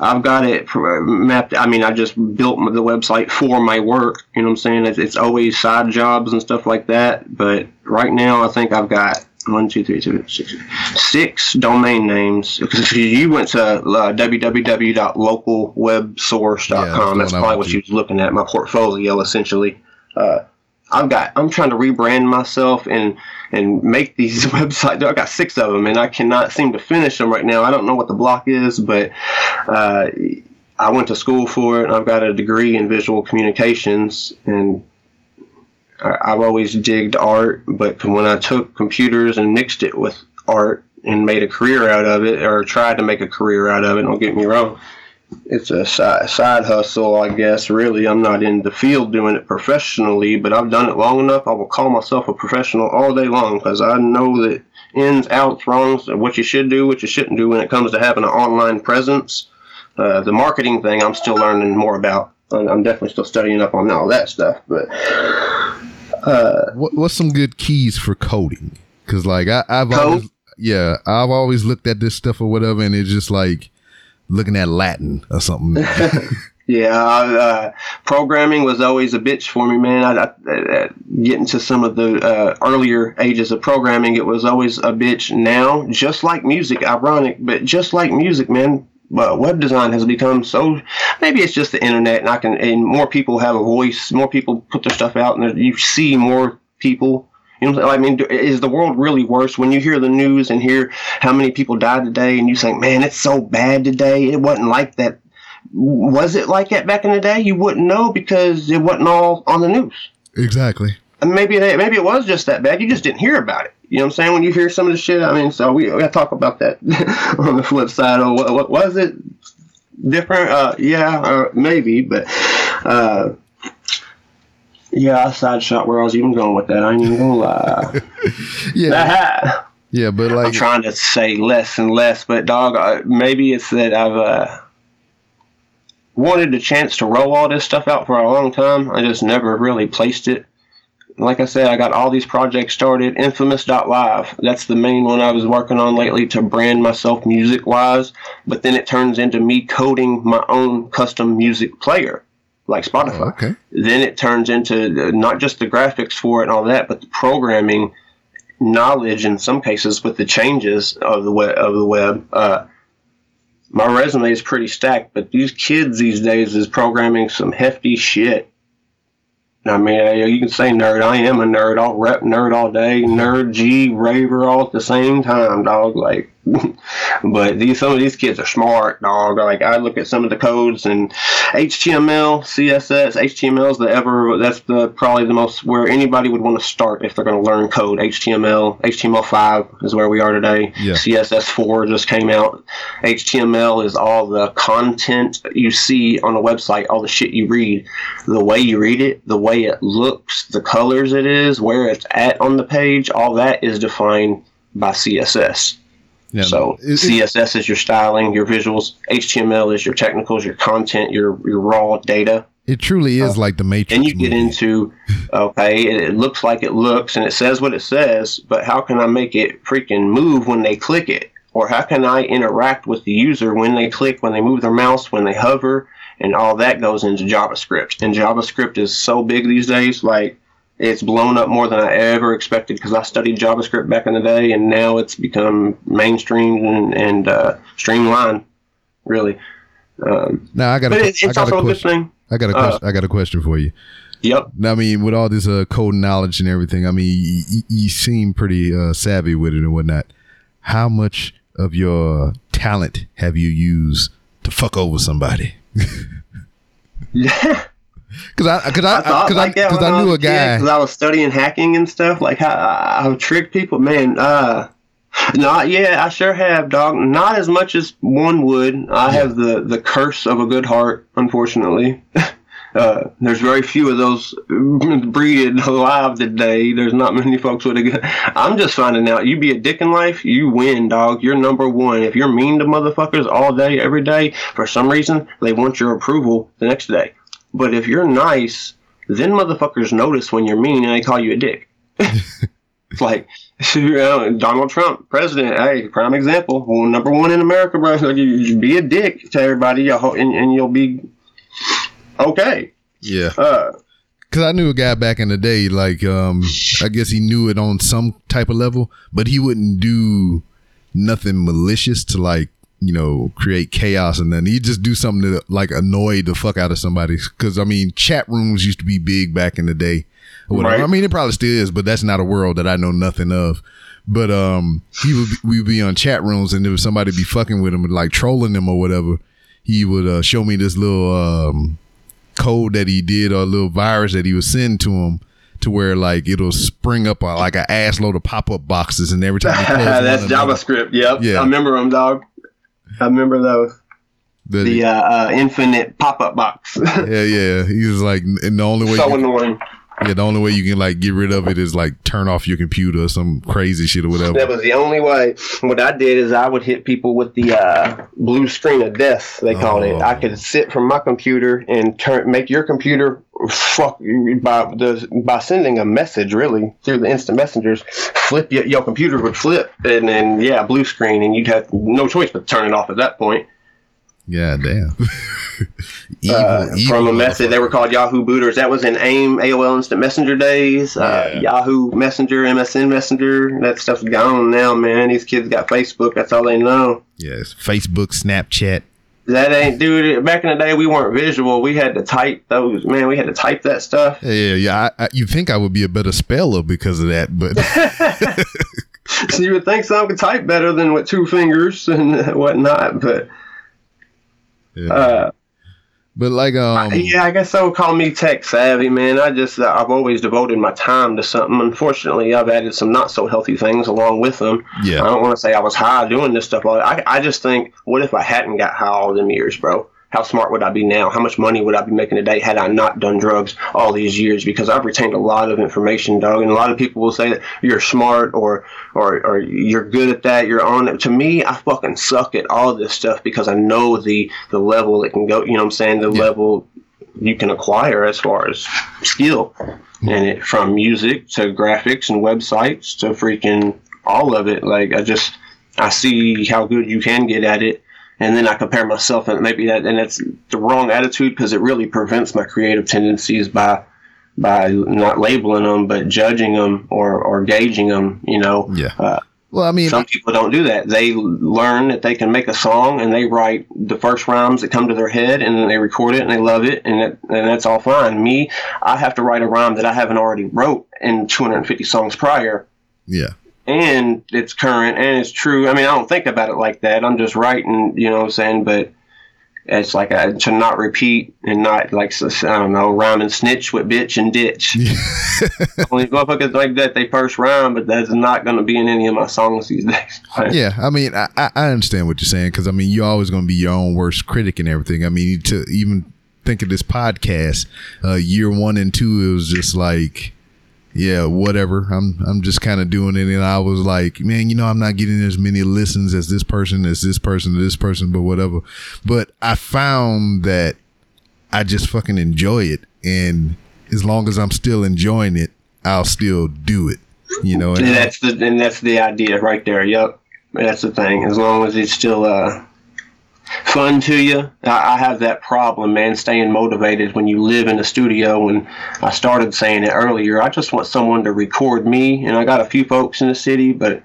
Speaker 5: I've got it mapped. I mean, I just built the website for my work. You know what I'm saying? It's, it's always side jobs and stuff like that. But right now, I think I've got one, two, three, two, six, six domain names. Because you went to uh, www.localwebsource.com.
Speaker 4: Yeah, that's
Speaker 5: that's probably what you was looking at. My portfolio, essentially. Uh, I've got. I'm trying to rebrand myself and and make these websites. I got six of them, and I cannot seem to finish them right now. I don't know what the block is, but uh, I went to school for it. I've got a degree in visual communications, and I've always digged art. But when I took computers and mixed it with art and made a career out of it, or tried to make a career out of it, don't get me wrong. It's a side, side hustle, I guess. Really, I'm not in the field doing it professionally, but I've done it long enough. I will call myself a professional all day long because I know that ins, outs, wrongs, what you should do, what you shouldn't do when it comes to having an online presence. Uh, the marketing thing, I'm still learning more about. I'm definitely still studying up on all that stuff. But
Speaker 4: What, what's some good keys for coding? Because like I, I've
Speaker 5: Code?
Speaker 4: always, yeah, I've always looked at this stuff or whatever, and it's just like looking at Latin or something.
Speaker 5: Yeah, uh, programming was always a bitch for me, man. I, I, uh, getting to some of the uh, earlier ages of programming, it was always a bitch. Now, just like music, ironic, but just like music, man. Uh, web design has become so. Maybe it's just the internet, and I can, and more people have a voice. More people put their stuff out, and you see more people. You know? I mean, is the world really worse when you hear the news and hear how many people died today, and you think, man, it's so bad today. It wasn't like that was it like that back in the day? You wouldn't know because it wasn't all on the news.
Speaker 4: exactly.
Speaker 5: And maybe they, maybe it was just that bad. You just didn't hear about it. You know what I'm saying? When you hear some of the shit, I mean, so we, we got to talk about that on the flip side. Of what, what was it different? Uh, yeah, uh, maybe, but uh, yeah, I side shot where I was even going with that. I ain't even gonna lie.
Speaker 4: Yeah,
Speaker 5: Aha!
Speaker 4: yeah, but like I'm
Speaker 5: trying to say less and less, but dog, maybe it's that I've uh, wanted a chance to roll all this stuff out for a long time. I just never really placed it. Like I said, I got all these projects started. Infamous.live, that's the main one I was working on lately to brand myself music wise. But then it turns into me coding my own custom music player, like Spotify
Speaker 4: oh, okay,
Speaker 5: then it turns into uh, not just the graphics for it and all that, but the programming knowledge in some cases with the changes of the web. Of the web. Uh, my resume is pretty stacked, but these kids these days is programming some hefty shit. I mean, you can say nerd. I am a nerd. I'll rep nerd all day. Nerd, G, raver, all at the same time, dog. Like, but these some of these kids are smart, dog. Like I look at some of the codes and HTML, CSS, HTML is the ever that's the probably the most where anybody would want to start if they're going to learn code. HTML, HTML5 is where we are today.
Speaker 4: Yeah.
Speaker 5: CSS4 just came out. HTML is all the content you see on a website, all the shit you read, the way you read it, the way it looks, the colors it is, where it's at on the page, all that is defined by CSS. So
Speaker 4: it-
Speaker 5: CSS is your styling, your visuals. HTML is your technicals, your content, your your raw data.
Speaker 4: It truly is uh, like the Matrix.
Speaker 5: And you get
Speaker 4: movie.
Speaker 5: into okay, it, it looks like it looks and it says what it says, but how can I make it freaking move when they click it? Or how can I interact with the user when they click, when they move their mouse, when they hover, and all that goes into JavaScript. And JavaScript is so big these days, like it's blown up more than I ever expected because I studied JavaScript back in the day, and now it's become mainstream and, and uh, streamlined, really. Um,
Speaker 4: Now I got a,
Speaker 5: it,
Speaker 4: I
Speaker 5: it's
Speaker 4: got
Speaker 5: also
Speaker 4: a
Speaker 5: a good
Speaker 4: question.
Speaker 5: thing.
Speaker 4: I got a
Speaker 5: Uh.
Speaker 4: I got a question for you.
Speaker 5: Yep.
Speaker 4: Now, I mean, with all this uh, code knowledge and everything, I mean, you, you seem pretty uh, savvy with it and whatnot. How much of your talent have you used to fuck over somebody?
Speaker 5: Yeah.
Speaker 4: Because I, because I,
Speaker 5: I
Speaker 4: because I, because
Speaker 5: when
Speaker 4: I knew a guy.
Speaker 5: Because I was studying hacking and stuff. Like how I, I trick people. Man, uh, not yeah, I sure have, dog. Not as much as one would. I have the the curse of a good heart, unfortunately. Uh, there's very few of those breeded alive today. There's not many folks with a good. I'm just finding out. You be a dick in life, you win, dog. You're number one. If you're mean to motherfuckers all day, every day, for some reason they want your approval the next day. But if you're nice, then motherfuckers notice when you're mean and they call you a dick. it's like you know, Donald Trump, president. Hey, prime example. Well, number one in America, bro. Like, you, you be a dick to everybody, and, and you'll be okay.
Speaker 4: Yeah.
Speaker 5: Uh,
Speaker 4: Because I knew a guy back in the day, like, um, I guess he knew it on some type of level, but he wouldn't do nothing malicious to, like, you know, create chaos and then he'd just do something to, like, annoy the fuck out of somebody. Because, I mean, chat rooms used to be big back in the day. whatever.
Speaker 5: Right.
Speaker 4: I mean, it probably still is, but that's not a world that I know nothing of. But um, he would be, we'd be on chat rooms, and if somebody be fucking with him, like trolling him or whatever, he would uh, show me this little um, code that he did or a little virus that he would send to him to where like it'll spring up a, like an ass load of pop up boxes and every time he
Speaker 5: that's
Speaker 4: of them,
Speaker 5: JavaScript. Yep.
Speaker 4: Yeah.
Speaker 5: I remember them, dog. I remember those.
Speaker 4: the-
Speaker 5: The uh, uh, infinite pop-up box.
Speaker 4: yeah yeah he was like and the only way
Speaker 5: so
Speaker 4: you,
Speaker 5: annoying.
Speaker 4: Yeah the only way you can like get rid of it is like turn off your computer or some crazy shit or whatever
Speaker 5: That was the only way. What I did is I would hit people with the uh, blue screen of death. They called
Speaker 4: Oh.
Speaker 5: it. I could sit from my computer and turn make your computer fuck by the by sending a message really through the instant messengers. Flip your, your computer would flip and then yeah blue screen and you'd have no choice but turn it off at that point.
Speaker 4: Yeah damn evil,
Speaker 5: Uh,
Speaker 4: evil
Speaker 5: from a message. They were called Yahoo booters. That was in AIM, AOL Instant Messenger days. Uh,
Speaker 4: Yeah.
Speaker 5: Yahoo Messenger, MSN Messenger. That stuff's gone now, man. These kids got Facebook. That's all they know.
Speaker 4: yes Facebook Snapchat
Speaker 5: That ain't, dude. Back in the day, we weren't visual. We had to type those. Man, we had to type that stuff.
Speaker 4: Yeah, yeah, yeah. I, I, you think I would be a better speller because of that, but
Speaker 5: So you would think some could type better than with two fingers and whatnot, but
Speaker 4: yeah.
Speaker 5: uh,
Speaker 4: but like um,
Speaker 5: yeah, I guess I would call me tech savvy, man. I just uh, I've always devoted my time to something. Unfortunately, I've added some not so healthy things along with them.
Speaker 4: Yeah.
Speaker 5: I don't want to say I was high doing this stuff. I I just think, what if I hadn't got high all them years, bro? How smart would I be now? How much money would I be making today had I not done drugs all these years? Because I've retained a lot of information, dog. And a lot of people will say that you're smart or or or you're good at that. You're on it. To me, I fucking suck at all this stuff because I know the the level it can go. You know what I'm saying? The
Speaker 4: Yeah.
Speaker 5: level you can acquire as far as skill and it from music to graphics and websites to freaking all of it like i just i see how good you can get at it and then i compare myself and maybe that and that's the wrong attitude because it really prevents my creative tendencies by by not labeling them but judging them or or gauging them you know
Speaker 4: Yeah.
Speaker 5: uh,
Speaker 4: well, I mean,
Speaker 5: some people don't do that. They learn that they can make a song and they write the first rhymes that come to their head and then they record it and they love it and it, and that's all fine. Me, I have to write a rhyme that I haven't already wrote in 250 songs prior
Speaker 4: yeah,
Speaker 5: and it's current and it's true. I mean, I don't think about it like that. I'm just writing, you know what I'm saying? But it's like a, to not repeat and not like I don't know rhyme and snitch with bitch and ditch. Only motherfuckers like that they first rhyme, but that's not going to be in any of my songs these days.
Speaker 4: yeah, I mean, I, I understand what you're saying because I mean, you're always going to be your own worst critic and everything. I mean, to even think of this podcast, uh, year one and two, it was just like yeah, whatever. I'm I'm just kind of doing it, and I was like, man, you know, I'm not getting as many listens as this person, as this person, this person, but whatever. But I found that I just fucking enjoy it, and as long as I'm still enjoying it, I'll still do it. You know,
Speaker 5: and, and that's the and that's the idea right there. Yep, that's the thing. As long as it's still uh fun to you. I, I, have that problem, man, staying motivated when you live in a studio. And I started saying it earlier. I just want someone to record me, and I got a few folks in the city, but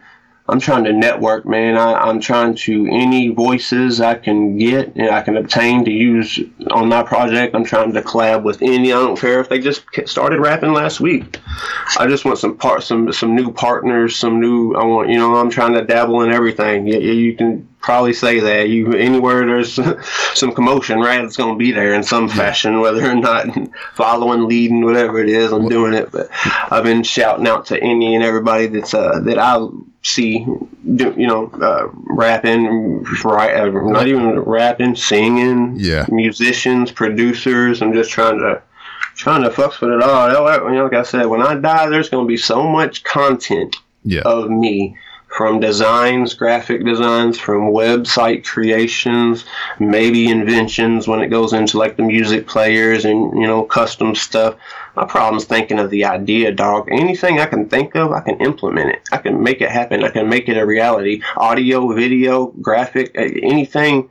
Speaker 5: I'm trying to network, man. I, am trying to any voices I can get and I can obtain to use on my project. I'm trying to collab with any. I don't care if they just started rapping last week. I just want some part, some some new partners, some new. I want you know. I'm trying to dabble in everything. You, you can probably say that you anywhere there's some commotion, right? It's going to be there in some fashion, whether or not following, leading, whatever it is. I'm doing it, but I've been shouting out to any and everybody that's uh, that I see, you know, uh, rapping, right? Uh, not even rapping, singing,
Speaker 4: yeah,
Speaker 5: musicians, producers. I'm just trying to trying to fuck with it all. You know, like I said, when I die, there's going to be so much content
Speaker 4: yeah.
Speaker 5: of me from designs, graphic designs, from website creations, maybe inventions when it goes into like the music players and you know custom stuff. My problem's thinking of the idea, dog. Anything I can think of, I can implement it. I can make it happen. I can make it a reality. Audio, video, graphic, anything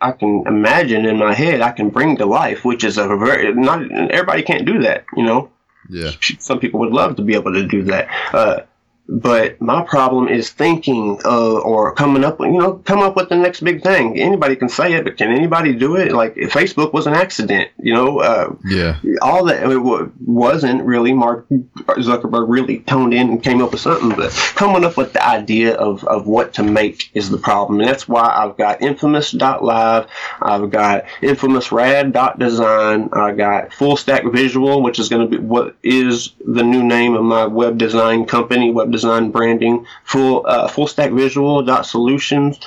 Speaker 5: I can imagine in my head, I can bring to life, which is a very not everybody can't do that, you know.
Speaker 4: Yeah.
Speaker 5: Some people would love to be able to do that. Uh, but my problem is thinking uh, or coming up, you know, come up with the next big thing. Anybody can say it, but can anybody do it? Like Facebook was an accident, you know. Uh,
Speaker 4: yeah.
Speaker 5: All that it wasn't really Mark Zuckerberg really toned in and came up with something, but coming up with the idea of, of what to make is the problem, and that's why I've got infamous.live, I've got infamous infamousrad.design, I got Full Stack Visual, which is going to be what is the new name of my web design company, web design, branding, full uh, full stack visual dot solutions.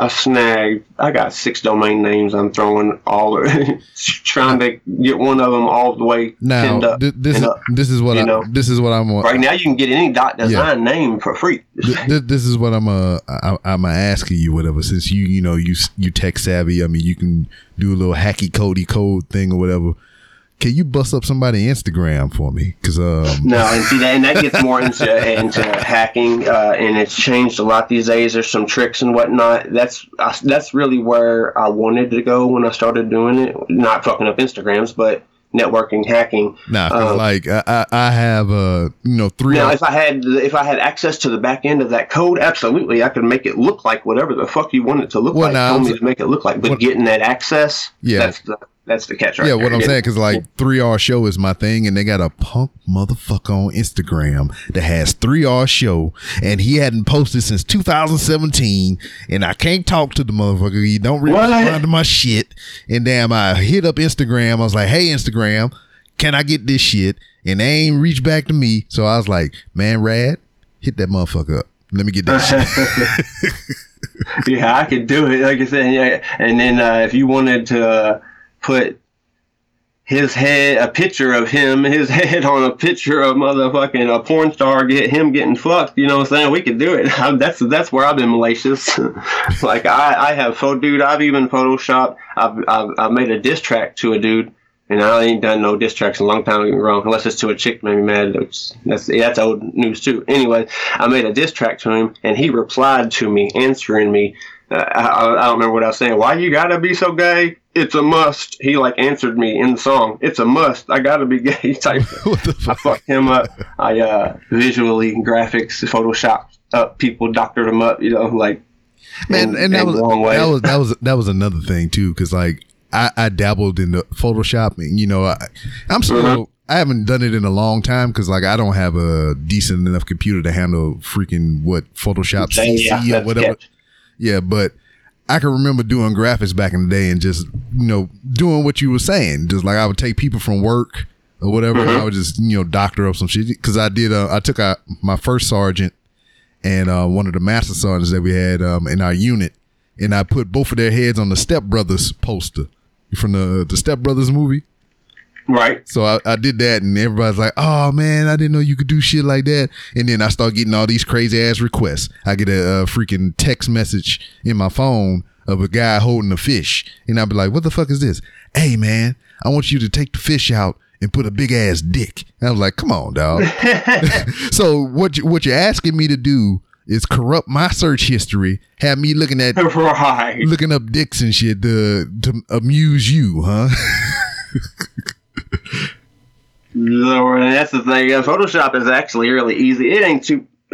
Speaker 5: I snagged. I got six domain names. I'm throwing all trying to get one of them all the way.
Speaker 4: Now this is up, this is what I know. this is what I'm. on.
Speaker 5: Right now, you can get any dot design yeah. name for free.
Speaker 4: this, this, is what I'm. Uh, I, I'm asking you whatever. Since you you know you you tech savvy. I mean, you can do a little hacky cody code thing or whatever can you bust up somebody Instagram for me? Because um...
Speaker 5: no, and see that, and that gets more into into hacking, uh, and it's changed a lot these days. There's some tricks and whatnot. That's uh, that's really where I wanted to go when I started doing it. Not fucking up Instagrams, but networking hacking.
Speaker 4: Nah, um, like I, I have uh you know three.
Speaker 5: Now, if I had if I had access to the back end of that code, absolutely, I could make it look like whatever the fuck you want it to look well, like. Nah, Tell me to make it look like, but getting that access,
Speaker 4: yeah,
Speaker 5: that's the that's the catch right
Speaker 4: Yeah,
Speaker 5: there.
Speaker 4: what I'm saying, because like 3R Show is my thing, and they got a punk motherfucker on Instagram that has 3R Show, and he hadn't posted since 2017, and I can't talk to the motherfucker. He don't really respond to my shit. And damn, I hit up Instagram. I was like, hey, Instagram, can I get this shit? And they ain't reached back to me. So I was like, man, Rad, hit that motherfucker up. Let me get that shit.
Speaker 5: yeah, I could do it. Like I said, yeah. And then uh, if you wanted to uh, put his head, a picture of him, his head on a picture of motherfucking a porn star, get him getting fucked. You know what I'm saying? We could do it. that's that's where I've been malicious. like I, I have, photo, dude. I've even photoshopped. I've, I've, I've made a diss track to a dude, and I ain't done no diss tracks in a long time. Get me wrong, unless it's to a chick maybe mad. That's that's, that's old news too. Anyway, I made a diss track to him, and he replied to me, answering me uh, I, I, don't remember what I was saying. Why you gotta be so gay? It's a must. He like answered me in the song. It's a must. I gotta be gay. Type. I fucked him up. I uh, visually graphics, Photoshop up people, doctored them up. You know, like
Speaker 4: man, and, and that was that was that was that was another thing too, because like I, I dabbled in the Photoshop, and you know, I, I'm so. Mm-hmm I haven't done it in a long time because like I don't have a decent enough computer to handle freaking what Photoshop
Speaker 5: Yeah,
Speaker 4: CC or whatever. Yeah, but I can remember doing graphics back in the day and just you know doing what you were saying. Just like I would take people from work or whatever, and I would just you know doctor up some shit because I did. Uh, I took uh, my first sergeant and uh, one of the master sergeants that we had um, in our unit, and I put both of their heads on the Step Brothers poster from the the Step Brothers movie.
Speaker 5: Right.
Speaker 4: So I, I did that, and everybody's like, "Oh man, I didn't know you could do shit like that." And then I start getting all these crazy ass requests. I get a, uh freaking text message in my phone of a guy holding a fish, and I'll be like, "What the fuck is this?" Hey man, I want you to take the fish out and put a big ass dick. And I was like, "Come on, dog." so what you, what you're asking me to do is corrupt my search history, have me looking at
Speaker 5: Right.
Speaker 4: looking up dicks and shit to to amuse you, huh?
Speaker 5: That's the thing. uh, Photoshop is actually really easy. It ain't too.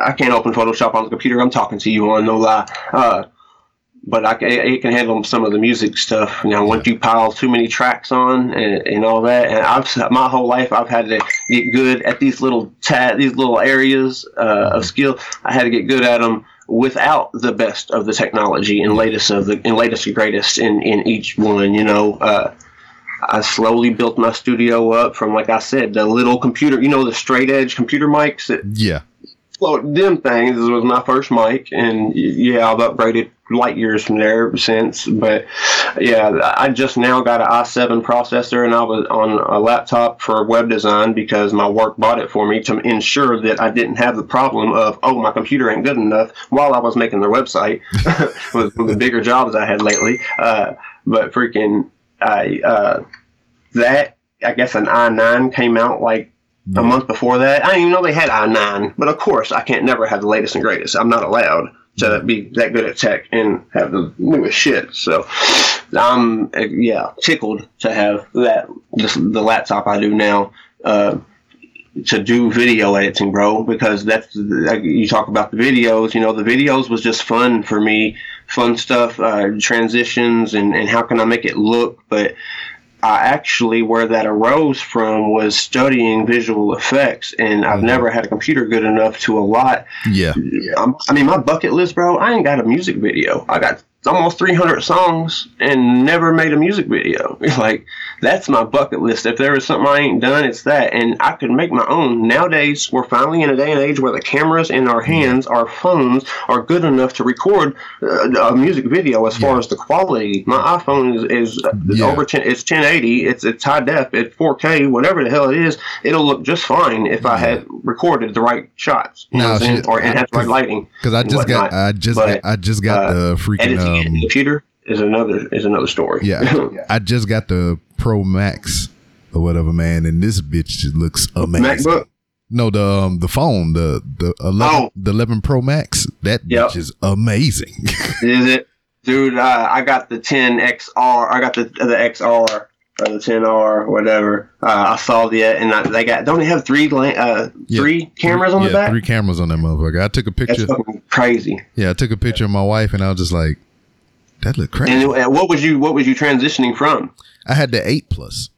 Speaker 5: I can't open Photoshop on the computer. I'm talking to you on no lie. Uh, but I it can handle some of the music stuff. You know, once you pile too many tracks on and, and all that, and I've my whole life I've had to get good at these little ta- these little areas uh, of skill. I had to get good at them without the best of the technology and latest of the and latest and greatest in in each one. You know. Uh, I slowly built my studio up from, like I said, the little computer, you know, the straight edge computer mics that
Speaker 4: yeah.
Speaker 5: float them things was my first mic. And yeah, I've upgraded light years from there since. But yeah, I just now got an i7 processor and I was on a laptop for web design because my work bought it for me to ensure that I didn't have the problem of, oh, my computer ain't good enough while I was making their website with, with the bigger jobs I had lately. Uh, but freaking, I, uh, that, I guess an i9 came out like a month before that. I didn't even know they had i9, but of course I can't never have the latest and greatest. I'm not allowed to be that good at tech and have the newest shit. So I'm yeah tickled to have that this, the laptop I do now. Uh, to do video editing, bro, because that's like, you talk about the videos. You know, the videos was just fun for me, fun stuff, uh, transitions, and and how can I make it look. But I actually, where that arose from was studying visual effects, and I've never had a computer good enough to a lot.
Speaker 4: Yeah.
Speaker 5: I'm, I mean, my bucket list, bro. I ain't got a music video. I got almost 300 songs and never made a music video. Like that's my bucket list. If there was something I ain't done, it's that. And I could make my own. Nowadays, we're finally in a day and age where the cameras in our hands, our phones, are good enough to record uh, a music video. As far as the quality, my iPhone is, is
Speaker 4: Yeah.
Speaker 5: over 10. It's 1080. It's it's high def. It's 4K. Whatever the hell it is, it'll look just fine if I had recorded the right shots. You know
Speaker 4: Now,
Speaker 5: what I'm saying?
Speaker 4: shit,
Speaker 5: Or and had the right lighting.
Speaker 4: Because I just got. I just,
Speaker 5: But,
Speaker 4: got, I just got
Speaker 5: uh,
Speaker 4: the freaking,
Speaker 5: editing it in the
Speaker 4: um,
Speaker 5: computer is another is another story.
Speaker 4: yeah, I just got the Pro Max or whatever, man, and this bitch just looks amazing.
Speaker 5: MacBook.
Speaker 4: No, the um, the phone, the the eleven,
Speaker 5: Oh.
Speaker 4: the eleven Pro Max, that
Speaker 5: Yep.
Speaker 4: bitch is amazing.
Speaker 5: Is it, dude? Uh, I got the 10 XR. I got the the XR or the 10R, whatever. Uh, I saw the and I, they got don't they have three uh
Speaker 4: Yeah.
Speaker 5: three cameras on
Speaker 4: yeah,
Speaker 5: the back?
Speaker 4: three cameras on that motherfucker. I took a
Speaker 5: That's
Speaker 4: picture.
Speaker 5: fucking crazy.
Speaker 4: Yeah, I took a picture of my wife, and I was just like, that look crazy.
Speaker 5: And what was you what was you transitioning from?
Speaker 4: I had the eight plus.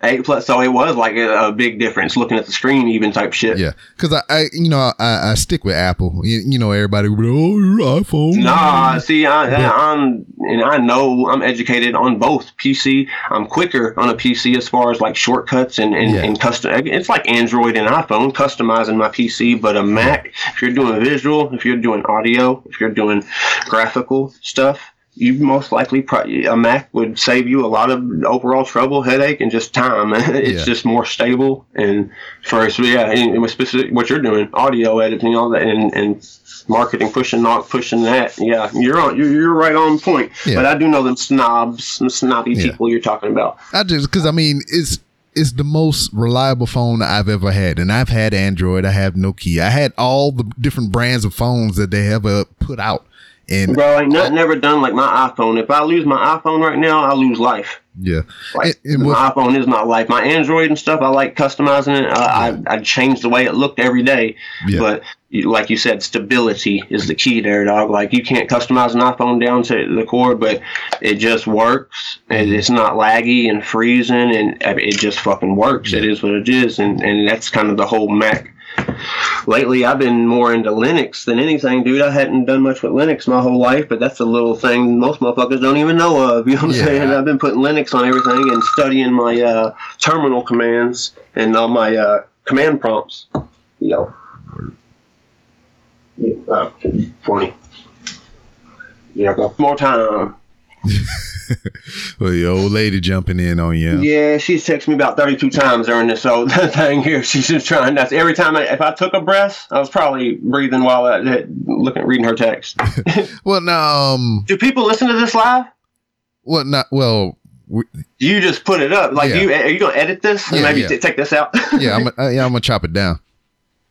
Speaker 5: Eight plus, so it was like a, a big difference looking at the screen, even type shit.
Speaker 4: Yeah, because I, I, you know, I, I stick with Apple. You, you know, everybody, would oh, your iPhone.
Speaker 5: Nah, see, I, I'm and I know I'm educated on both PC. I'm quicker on a PC as far as like shortcuts and and,
Speaker 4: Yeah.
Speaker 5: and custom. It's like Android and iPhone customizing my PC, but a Mac. If you're doing visual, if you're doing audio, if you're doing graphical stuff. You most likely a Mac would save you a lot of overall trouble, headache, and just time. it's
Speaker 4: Yeah.
Speaker 5: just more stable and for so yeah, and with specific what you're doing, audio editing, all that, and, and marketing, pushing not pushing that. Yeah, you're on. You're, you're right on point.
Speaker 4: Yeah.
Speaker 5: But I do know them snobs, some snobby
Speaker 4: Yeah.
Speaker 5: people you're talking about.
Speaker 4: I just because I mean it's it's the most reliable phone I've ever had, and I've had Android, I have Nokia, I had all the different brands of phones that they ever put out, and
Speaker 5: Bro, ain't nothing ever done like my iPhone. If I lose my iPhone right now, I lose life.
Speaker 4: yeah,
Speaker 5: Like
Speaker 4: And- and what-
Speaker 5: my iPhone is not life. My Android and stuff, I like customizing it. I, I, I change the way it looked every day.
Speaker 4: Yeah.
Speaker 5: But like you said, stability is the key there, dog. Like you can't customize an iPhone down to the core, but it just works and it's not laggy and freezing and uh, it just fucking works it is what it is and, and that's kind of the whole mac lately i've been more into linux than anything dude. I hadn't done much with linux my whole life but that's a little thing most motherfuckers don't even know of you know what i'm
Speaker 4: Yeah.
Speaker 5: saying? I've been putting linux on everything and studying my uh, terminal commands and all my uh, command prompts. You know yeah, uh, funny. Yeah go more time
Speaker 4: Well, the old lady jumping in on you.
Speaker 5: Yeah, she's texted me about 32 times during this old thing here. She's just trying. That's every time. I, if I took a breath, I was probably breathing while I looking reading her text.
Speaker 4: Well, now, um,
Speaker 5: Do people listen to this live?
Speaker 4: well, not well. We,
Speaker 5: you just put it up? Like,
Speaker 4: Yeah.
Speaker 5: you, are you gonna edit this
Speaker 4: Yeah,
Speaker 5: maybe
Speaker 4: yeah.
Speaker 5: t- take this out?
Speaker 4: yeah, I'm, yeah, I'm gonna chop it down.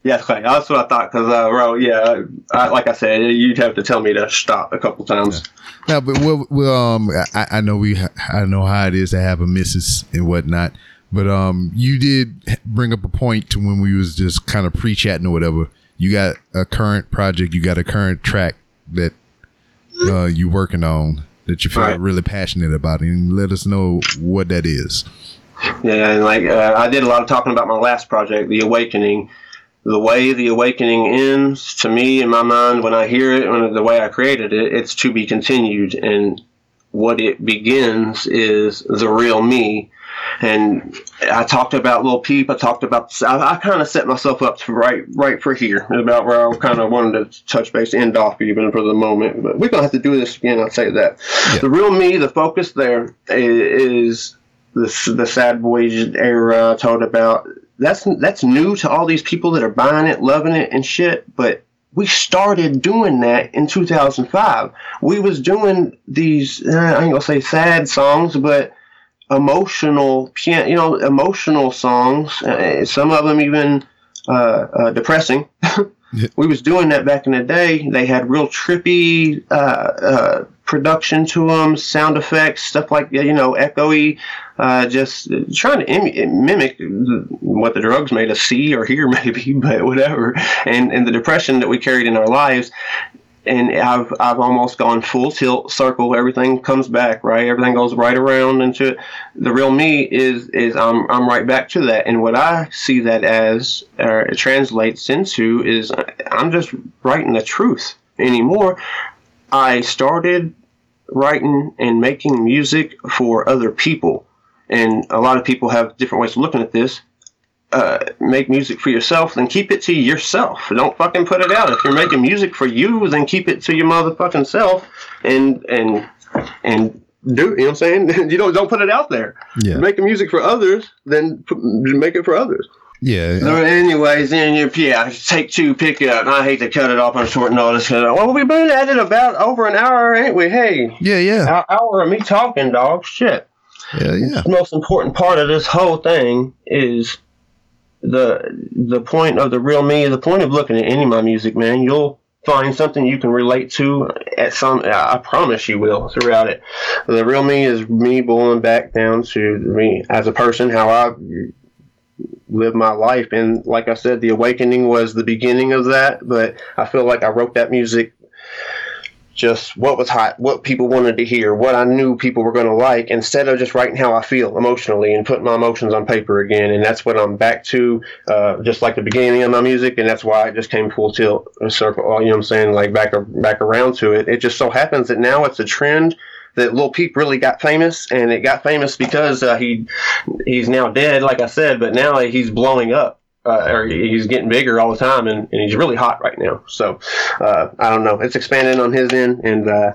Speaker 5: Yeah. That's what I thought. Cause, uh, bro, yeah, I, like I said, you'd have to tell me to stop a couple times.
Speaker 4: Now, but we'll, we'll, um, I, I know we, ha- I know how it is to have a missus and whatnot. But um, you did bring up a point to when we was just kind of pre-chatting or whatever. You got a current project, you got a current track that uh, you working on that you feel
Speaker 5: Right.
Speaker 4: really passionate about, and let us know what that is.
Speaker 5: Yeah, and like uh, I did a lot of talking about my last project, The Awakening. The way The Awakening ends, to me, in my mind, when I hear it, when the way I created it, it's to be continued. And what it begins is the real me. And I talked about Lil Peep. I talked about. I, I kind of set myself up to right, right for here, about where I kind of wanted to touch base, end off even for the moment. But we're gonna have to do this again. I'll say that. The real me, the focus there is, is the the sad boys era I told about. That's that's new to all these people that are buying it, loving it, and shit. But we started doing that in 2005. We was doing these. Uh, I ain't gonna say sad songs, but emotional, pian- you know, emotional songs. Uh, some of them even uh, uh, depressing. we was doing that back in the day. They had real trippy uh, uh, production to them, sound effects, stuff like you know, echoey. Uh, just trying to Im- mimic what the drugs made us see or hear, maybe, but whatever. And and the depression that we carried in our lives and I've I've almost gone full tilt circle. Everything comes back, right? Everything goes right around into it. The real me is is I'm I'm right back to that. And what I see that as, it translates into, is I'm just writing the truth anymore. I started writing and making music for other people, and a lot of people have different ways of looking at this uh, make music for yourself, then keep it to yourself. Don't fucking put it out. If you're making music for you, then keep it to your motherfucking self and and and do you know what I'm saying? you don't don't put it out there.
Speaker 4: Yeah.
Speaker 5: Making music for others, then put, make it for others.
Speaker 4: Yeah,
Speaker 5: So anyways, then you yeah, take two, pick it up. I hate to cut it off on short notice. 'cause, Well, we've been at it about over an hour, ain't we? Hey,
Speaker 4: yeah, yeah,
Speaker 5: an hour of me talking, dog. Shit
Speaker 4: yeah,
Speaker 5: the most important part of this whole thing is the the point of the real me the point of looking at any of my music man. You'll find something you can relate to at some i promise you will throughout it. The real me is me boiling back down to me as a person how i live my life. And like i said the awakening was the beginning of that but i feel like i wrote that music just what was hot, what people wanted to hear, what I knew people were going to like, instead of just writing how I feel emotionally and putting my emotions on paper again. And that's what I'm back to, uh, just like the beginning of my music. And that's why I just came full tilt, a circle, you know what I'm saying, like back, back around to it. It just so happens that now it's a trend that Lil Peep really got famous, and it got famous because uh, he he's now dead, like I said, but now he's blowing up. Uh, or he's getting bigger all the time, and, and he's really hot right now. So uh, I don't know. It's expanding on his end, and uh,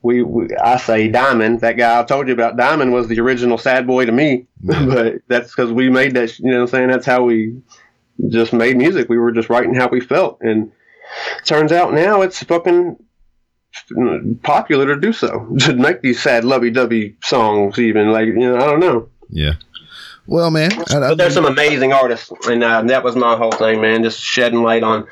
Speaker 5: we, we I say Diamond. That guy I told you about, Diamond was the original sad boy to me, but that's because we made that. You know, what I'm saying that's how we just made music. We were just writing how we felt, and turns out now it's fucking popular to do so to make these sad lovey-dovey songs. Even like you know, I don't know.
Speaker 4: yeah. Well, man, I, I,
Speaker 5: But there's some amazing artists, and uh, that was my whole thing, man. Just shedding light on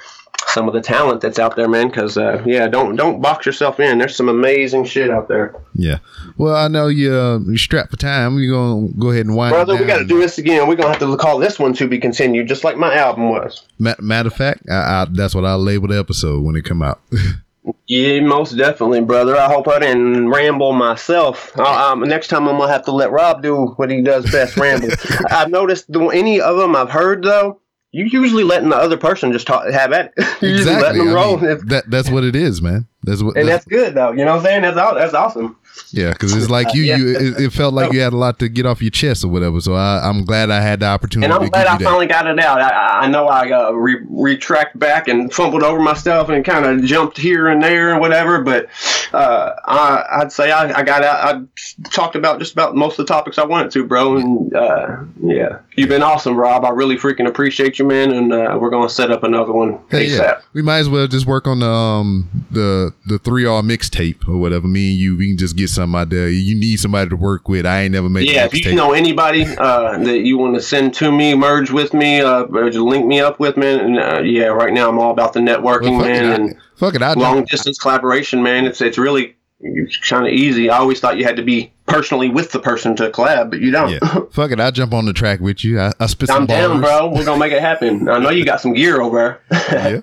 Speaker 5: some of the talent that's out there, man. Because uh, yeah, don't don't box yourself in. There's some amazing shit out there,
Speaker 4: yeah. Well, I know you uh, you're strapped for time. We're gonna go ahead and wind.
Speaker 5: brother.
Speaker 4: it
Speaker 5: We got to do this again. We're gonna have to call this one to be continued, just like my album was.
Speaker 4: Ma- Matter of fact, I, I, that's what I'll label the episode when it come out.
Speaker 5: Yeah, most definitely, brother. I hope I didn't ramble myself. Um, next time I'm gonna have to let Rob do what he does best, ramble. I've noticed the, any of them I've heard though, you usually letting the other person just talk, have at it. you
Speaker 4: exactly.
Speaker 5: letting them
Speaker 4: I
Speaker 5: roll,
Speaker 4: mean, that that's what it is, man. That's what.
Speaker 5: and
Speaker 4: that's-
Speaker 5: that's good though. You know what I'm saying? That's that's awesome.
Speaker 4: Yeah, because it's like you,
Speaker 5: yeah.
Speaker 4: you. It, it felt like you had a lot to get off your chest or whatever. So I, I'm glad I had the opportunity
Speaker 5: And I'm glad I finally got it out. I, I- know I uh, re- retract back and fumbled over my stuff and kind of jumped here and there and whatever, but uh, I, I'd say I, I got out. I talked about just about most of the topics I wanted to, bro. And uh, yeah, you've been awesome, Rob. I really freaking appreciate you, man. And uh, we're gonna set up another one
Speaker 4: Hey,
Speaker 5: ASAP.
Speaker 4: yeah. We might as well just work on the um the the three R mixtape or whatever. Me and you, we can just get something out there. You need somebody to work with. I ain't never made
Speaker 5: Yeah, if you know anybody uh, that you want to send to me, merge with me, uh, link me up with, man. And uh, yeah, right now I'm all about the networking,
Speaker 4: Well,
Speaker 5: man,
Speaker 4: it, I-
Speaker 5: and
Speaker 4: fuck it, I
Speaker 5: long distance collaboration, man. It's it's really kind of easy. I always thought you had to be personally with the person to collab, but you don't.
Speaker 4: yeah, fuck it. I jump on the track with you. I, I spit some
Speaker 5: I'm down, bro. We're gonna make it happen. I know you got some gear over there.
Speaker 4: Yeah.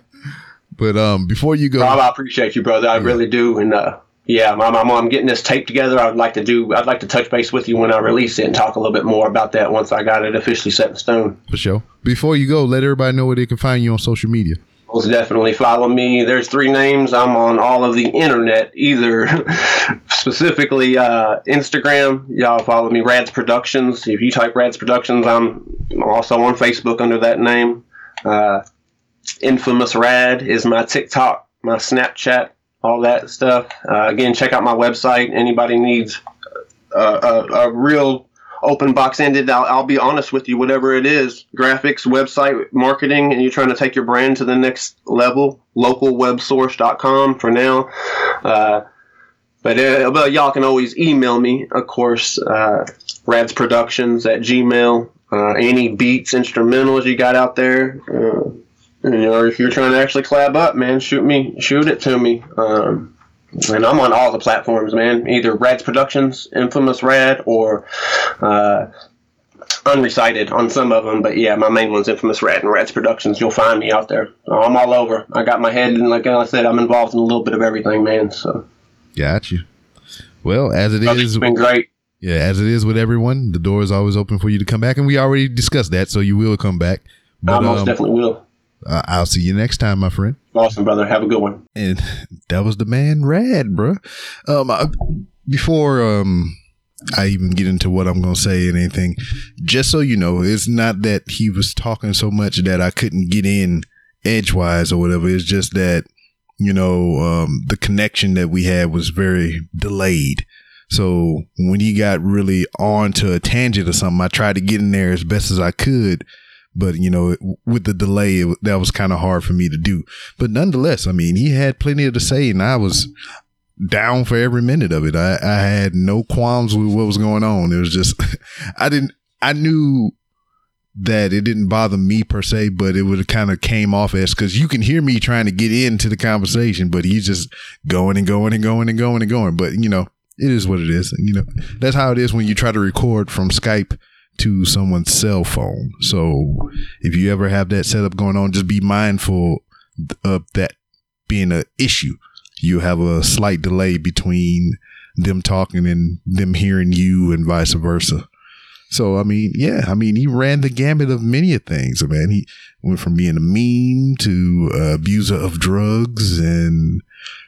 Speaker 4: But um, before you go,
Speaker 5: Rob, I appreciate you, brother. I really do. And uh, yeah, I'm, I'm, I'm getting this tape together. I'd like to do. I'd like to touch base with you when I release it and talk a little bit more about that once I got it officially set in stone.
Speaker 4: for sure. Before you go, let everybody know where they can find you on social media.
Speaker 5: Most definitely follow me. There's three names. I'm on all of the internet, either specifically uh, Instagram. Y'all follow me, Rads Productions. If you type Rads Productions, I'm also on Facebook under that name. Uh, Infamous Rad is my TikTok, my Snapchat, all that stuff. Uh, again, check out my website. Anybody needs a, a, a real open box ended. I'll, I'll be honest with you, whatever it is graphics, website, marketing, and you're trying to take your brand to the next level, localwebsource.com for now. Uh, but, uh, but y'all can always email me, of course, uh, radsproductions at gmail. Uh, any beats, instrumentals you got out there. You know, if you're trying to actually collab up, man, shoot me, shoot it to me. Um, and I'm on all the platforms, man. Either Rad's Productions, Infamous Rad, or uh, Unrecited on some of them. But yeah, my main one's Infamous Rad and Rad's Productions. You'll find me out there. I'm all over. I got my head, and like I said, I'm involved in a little bit of everything, man. So
Speaker 4: Got you. Well, as it
Speaker 5: it's
Speaker 4: is,
Speaker 5: been great.
Speaker 4: yeah, as it is with everyone, the door is always open for you to come back, and we already discussed that, so you will come back.
Speaker 5: I most
Speaker 4: um,
Speaker 5: definitely will.
Speaker 4: I- I'll see you next time, my friend.
Speaker 5: Awesome, brother. Have a good one.
Speaker 4: and that was the man rad bruh. um I, before um i even get into what i'm gonna say and anything just so you know it's not that he was talking so much that i couldn't get in edgewise or whatever it's just that you know um the connection that we had was very delayed so when he got really on to a tangent or something i tried to get in there as best as i could but you know with the delay it, that was kind of hard for me to do but nonetheless, I mean, he had plenty of to say, and I was down for every minute of it. I, I had no qualms with what was going on. It was just, I didn't, I knew that it didn't bother me per se, but it would have kind of came off as because you can hear me trying to get into the conversation, but he's just going and going and going and going and going. But you know, it is what it is. You know, that's how it is when you try to record from Skype to someone's cell phone. So if you ever have that setup going on, just be mindful of that being an issue. You have a slight delay between them talking and them hearing you and vice versa. So I mean, yeah, I mean, he ran the gamut of many of things. Man, he went from being a meme to uh, abuser of drugs and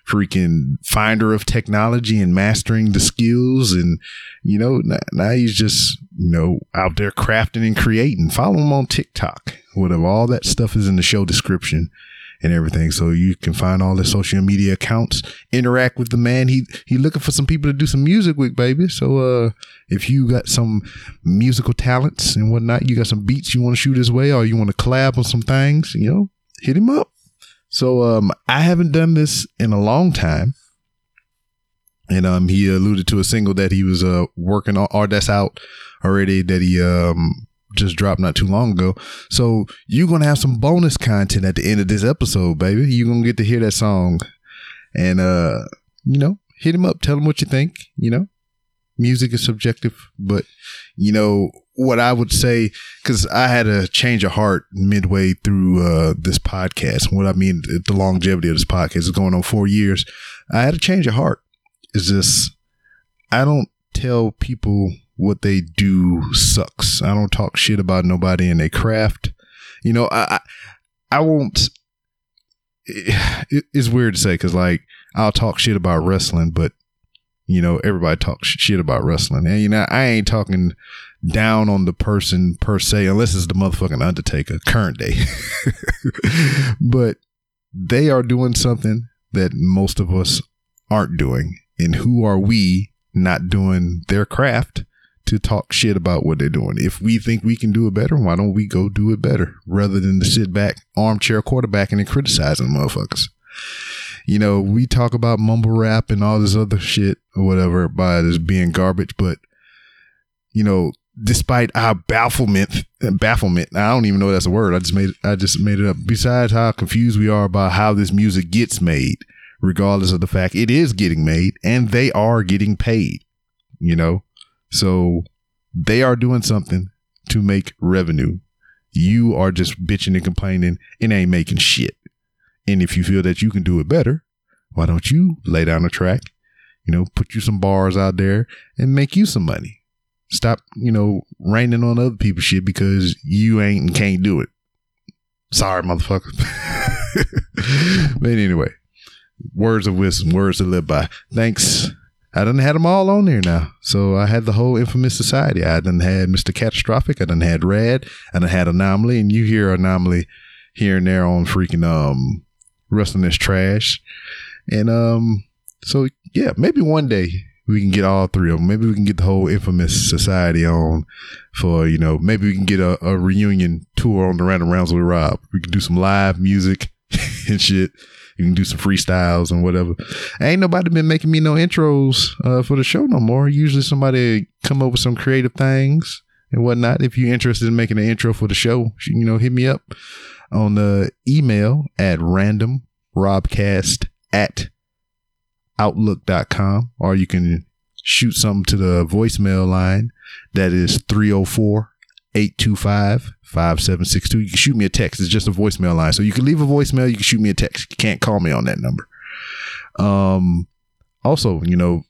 Speaker 4: freaking finder of technology and mastering the skills. And you know, now, now he's just you know out there crafting and creating. Follow him on TikTok. Whatever, all that stuff is in the show description and everything. So you can find all the social media accounts, interact with the man. He he looking for some people to do some music with, baby. So uh if you got some musical talents and whatnot, you got some beats you want to shoot his way or you want to collab on some things, you know, hit him up. So um I haven't done this in a long time. And um he alluded to a single that he was uh working on or that's out already that he um just dropped not too long ago. So you're gonna have some bonus content at the end of this episode, baby. You're gonna get to hear that song, and uh, you know, hit him up, tell him what you think. You know, music is subjective, but you know what I would say because I had a change of heart midway through uh, this podcast. What I mean, the longevity of this podcast is going on four years. I had a change of heart. Is this? I don't tell people what they do sucks. I don't talk shit about nobody in their craft. You know, I I, I won't. It, it's weird to say because like I'll talk shit about wrestling, but you know everybody talks shit about wrestling, and you know I ain't talking down on the person per se, unless it's the motherfucking Undertaker, current day. but they are doing something that most of us aren't doing. And who are we not doing their craft to talk shit about what they're doing? If we think we can do it better, why don't we go do it better rather than to sit back, armchair quarterbacking and criticizing motherfuckers? You know, we talk about mumble rap and all this other shit or whatever by this being garbage, but you know, despite our bafflement, bafflement, I don't even know that's a word. I just made, I just made it up. Besides how confused we are about how this music gets made, regardless of the fact it is getting made and they are getting paid, you know? So they are doing something to make revenue. You are just bitching and complaining and ain't making shit. And if you feel that you can do it better, why don't you lay down a track, you know, put you some bars out there and make you some money? Stop, you know, raining on other people's shit because you ain't and can't do it. Sorry, motherfucker. but anyway, words of wisdom, words to live by. Thanks. I done had them all on there now. So I had the whole infamous society. I done had Mr. Catastrophic. I done had Rad. I had Anomaly. And you hear Anomaly here and there on freaking um wrestling is trash. And um so yeah, maybe one day we can get all three of them. Maybe we can get the whole infamous society on for, you know, maybe we can get a, a reunion tour on the Random Rounds with Rob. We can do some live music and shit. You can do some freestyles and whatever. Ain't nobody been making me no intros uh, for the show no more. Usually somebody come up with some creative things and whatnot. If you're interested in making an intro for the show, you know, hit me up on the email at randomrobcast at outlook.com or you can shoot something to the voicemail line that is 304 825 5762. You can shoot me a text. It's just a voicemail line. So you can leave a voicemail, you can shoot me a text. You can't call me on that number. Um also, you know,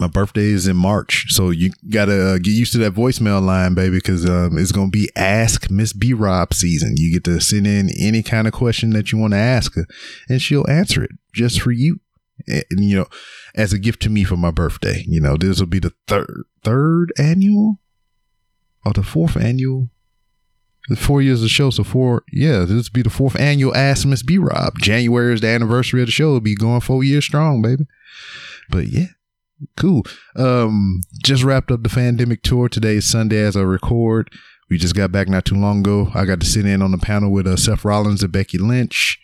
Speaker 4: my birthday is in March, so you gotta uh, get used to that voicemail line, baby, because um, it's gonna be Ask Miss B Rob season. You get to send in any kind of question that you want to ask her, and she'll answer it just for you. And, you know, as a gift to me for my birthday. You know, this will be the third third annual or the fourth annual. Four years of the show, so four, yeah, this be the fourth annual Ask Miss B Rob. January is the anniversary of the show. It'll be going four years strong, baby. But yeah, cool. Um, just wrapped up the pandemic tour. Today Sunday as I record. We just got back not too long ago. I got to sit in on the panel with uh, Seth Rollins and Becky Lynch,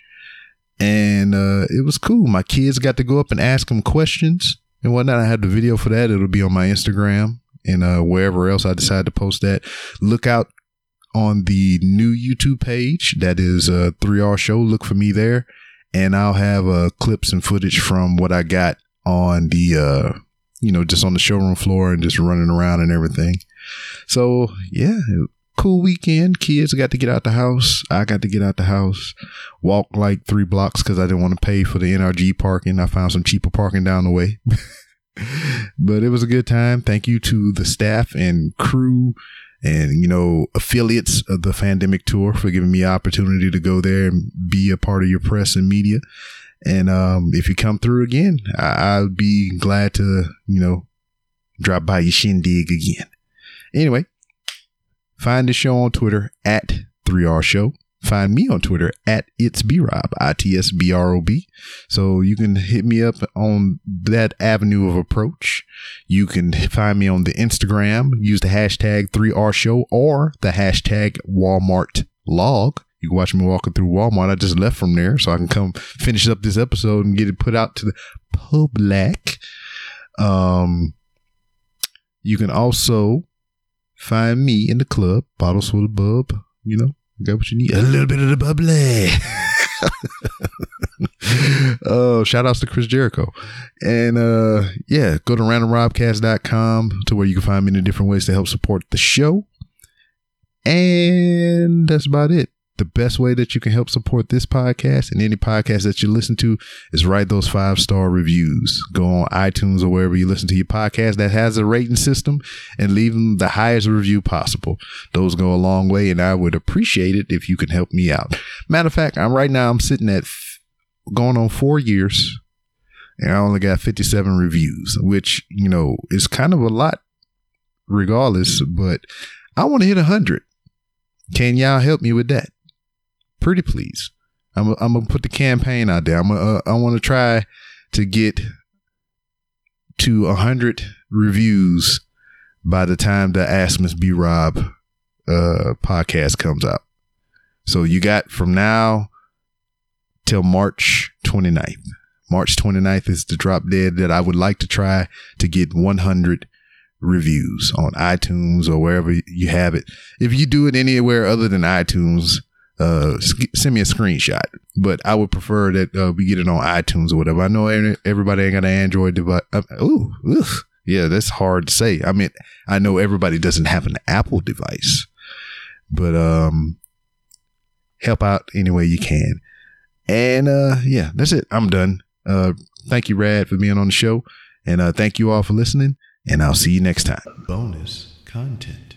Speaker 4: and uh, it was cool. My kids got to go up and ask them questions and whatnot. I had the video for that. It'll be on my Instagram and uh, wherever else I decide to post that. Look out on the new YouTube page. That is a 3R show. Look for me there. And I'll have uh, clips and footage from what I got on the, uh, you know, just on the showroom floor and just running around and everything. So yeah, cool weekend. Kids got to get out the house. I got to get out the house, walk like three blocks because I didn't want to pay for the NRG parking. I found some cheaper parking down the way. but it was a good time. Thank you to the staff and crew and, you know, affiliates of the pandemic tour for giving me opportunity to go there and be a part of your press and media. And um, if you come through again, I- I'll be glad to, you know, drop by your shindig again. Anyway, find the show on Twitter at 3R Show. Find me on Twitter at it's B Rob, I T S B R O B. So you can hit me up on that avenue of approach. You can find me on the Instagram, use the hashtag 3R Show or the hashtag Walmart log. You can watch me walking through Walmart. I just left from there so I can come finish up this episode and get it put out to the public. Um, you can also find me in the club, bottles for the bub. You know, got what you need. A little bit of the bubbly. oh, shout outs to Chris Jericho. And uh yeah, go to randomrobcast.com to where you can find many different ways to help support the show. And that's about it. The best way that you can help support this podcast and any podcast that you listen to is write those five star reviews. Go on iTunes or wherever you listen to your podcast that has a rating system and leave them the highest review possible. Those go a long way, and I would appreciate it if you can help me out. Matter of fact, I'm right now I'm sitting at going on four years, and I only got 57 reviews, which you know is kind of a lot, regardless. But I want to hit 100. Can y'all help me with that? Pretty please. I'm I'm gonna put the campaign out there. I'm uh, I want to try to get to a 100 reviews by the time the Ask Miss B Rob uh, podcast comes out. So you got from now till March 29th. March 29th is the drop dead that I would like to try to get 100 reviews on iTunes or wherever you have it. If you do it anywhere other than iTunes, uh, sk- send me a screenshot. But I would prefer that uh, we get it on iTunes or whatever. I know everybody ain't got an Android device. Uh, ooh, ugh. yeah, that's hard to say. I mean, I know everybody doesn't have an Apple device, but um, help out any way you can. And uh, yeah, that's it. I'm done. Uh, thank you, Rad, for being on the show, and uh, thank you all for listening. And I'll see you next time. Bonus content.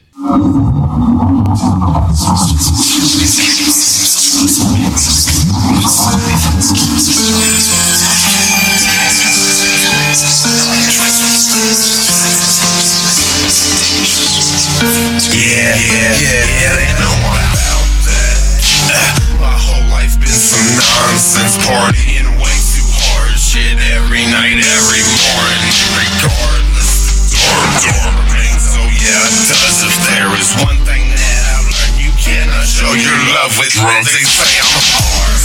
Speaker 6: Love. They say I'm hard.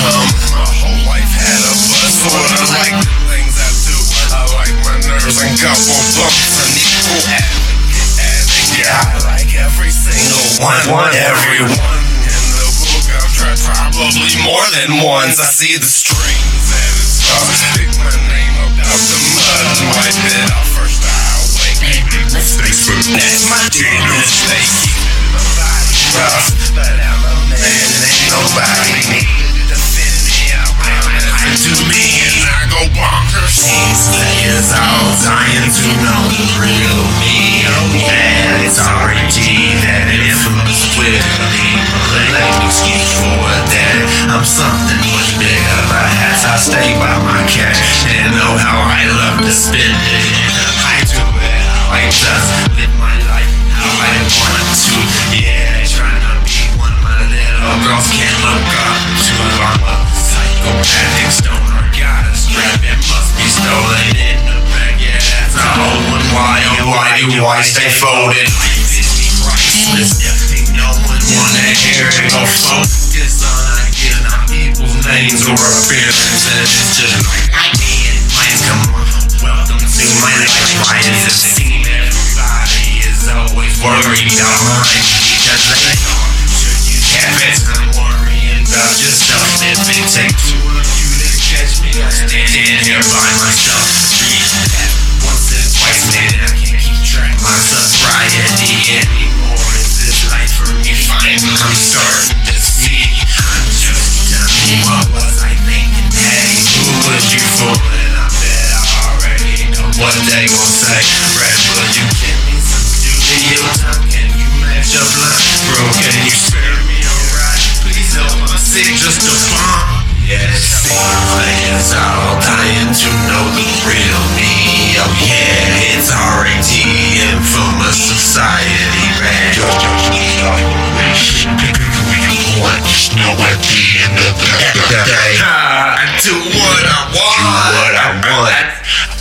Speaker 6: Um, my whole life had a buzz, sorta like the things I do. I like my nerves and couple bumps and equal advocate. Yeah, I like every single one, one, every one in the book. I've tried probably more than once. I see the strings and it's tough. Pick my name up out the mud. Wipe it off first I awake. Mistakes for that's my demons. They keep my body nobody need to. I do me and I go bonkers. These players all dying to know the real me. Oh yeah, it's already that infamous with me. Let me excuse for that. I'm something much bigger, perhaps I stay by my cash and know how I love to spend it. I do it how I just live my life how I want to. Yeah, girls can't look up to. I'm psychopathic stoner, got a strap, it must be stolen in the bag. Yeah, that's a whole one. Why, oh, why do I stay folded? Life is priceless. Think no one wanna hear it go focus on get on people's names or appearances. It's just like me and mine. Come on, welcome to my life. Why does it seem everybody is always worried about mine? Because they don't. It? I'm worrying about yourself. If it takes two of you to catch me, I'm standing here by myself. Read that once and twice, man. I can't keep track my sobriety anymore. Is this life for me? Fine, I'm starting to see. I'm just telling what was I thinking? Hey, who was you fooling? I bet I already know what they gon' say. Red, will you give me some studio time? Can you match up line? Bro, can you spare sick just a bomb. Yes, players all dying to know the real me. Oh yeah, it's R.A.T. infamous society, man. Know at the end of the day, I do what I want. Do what I want.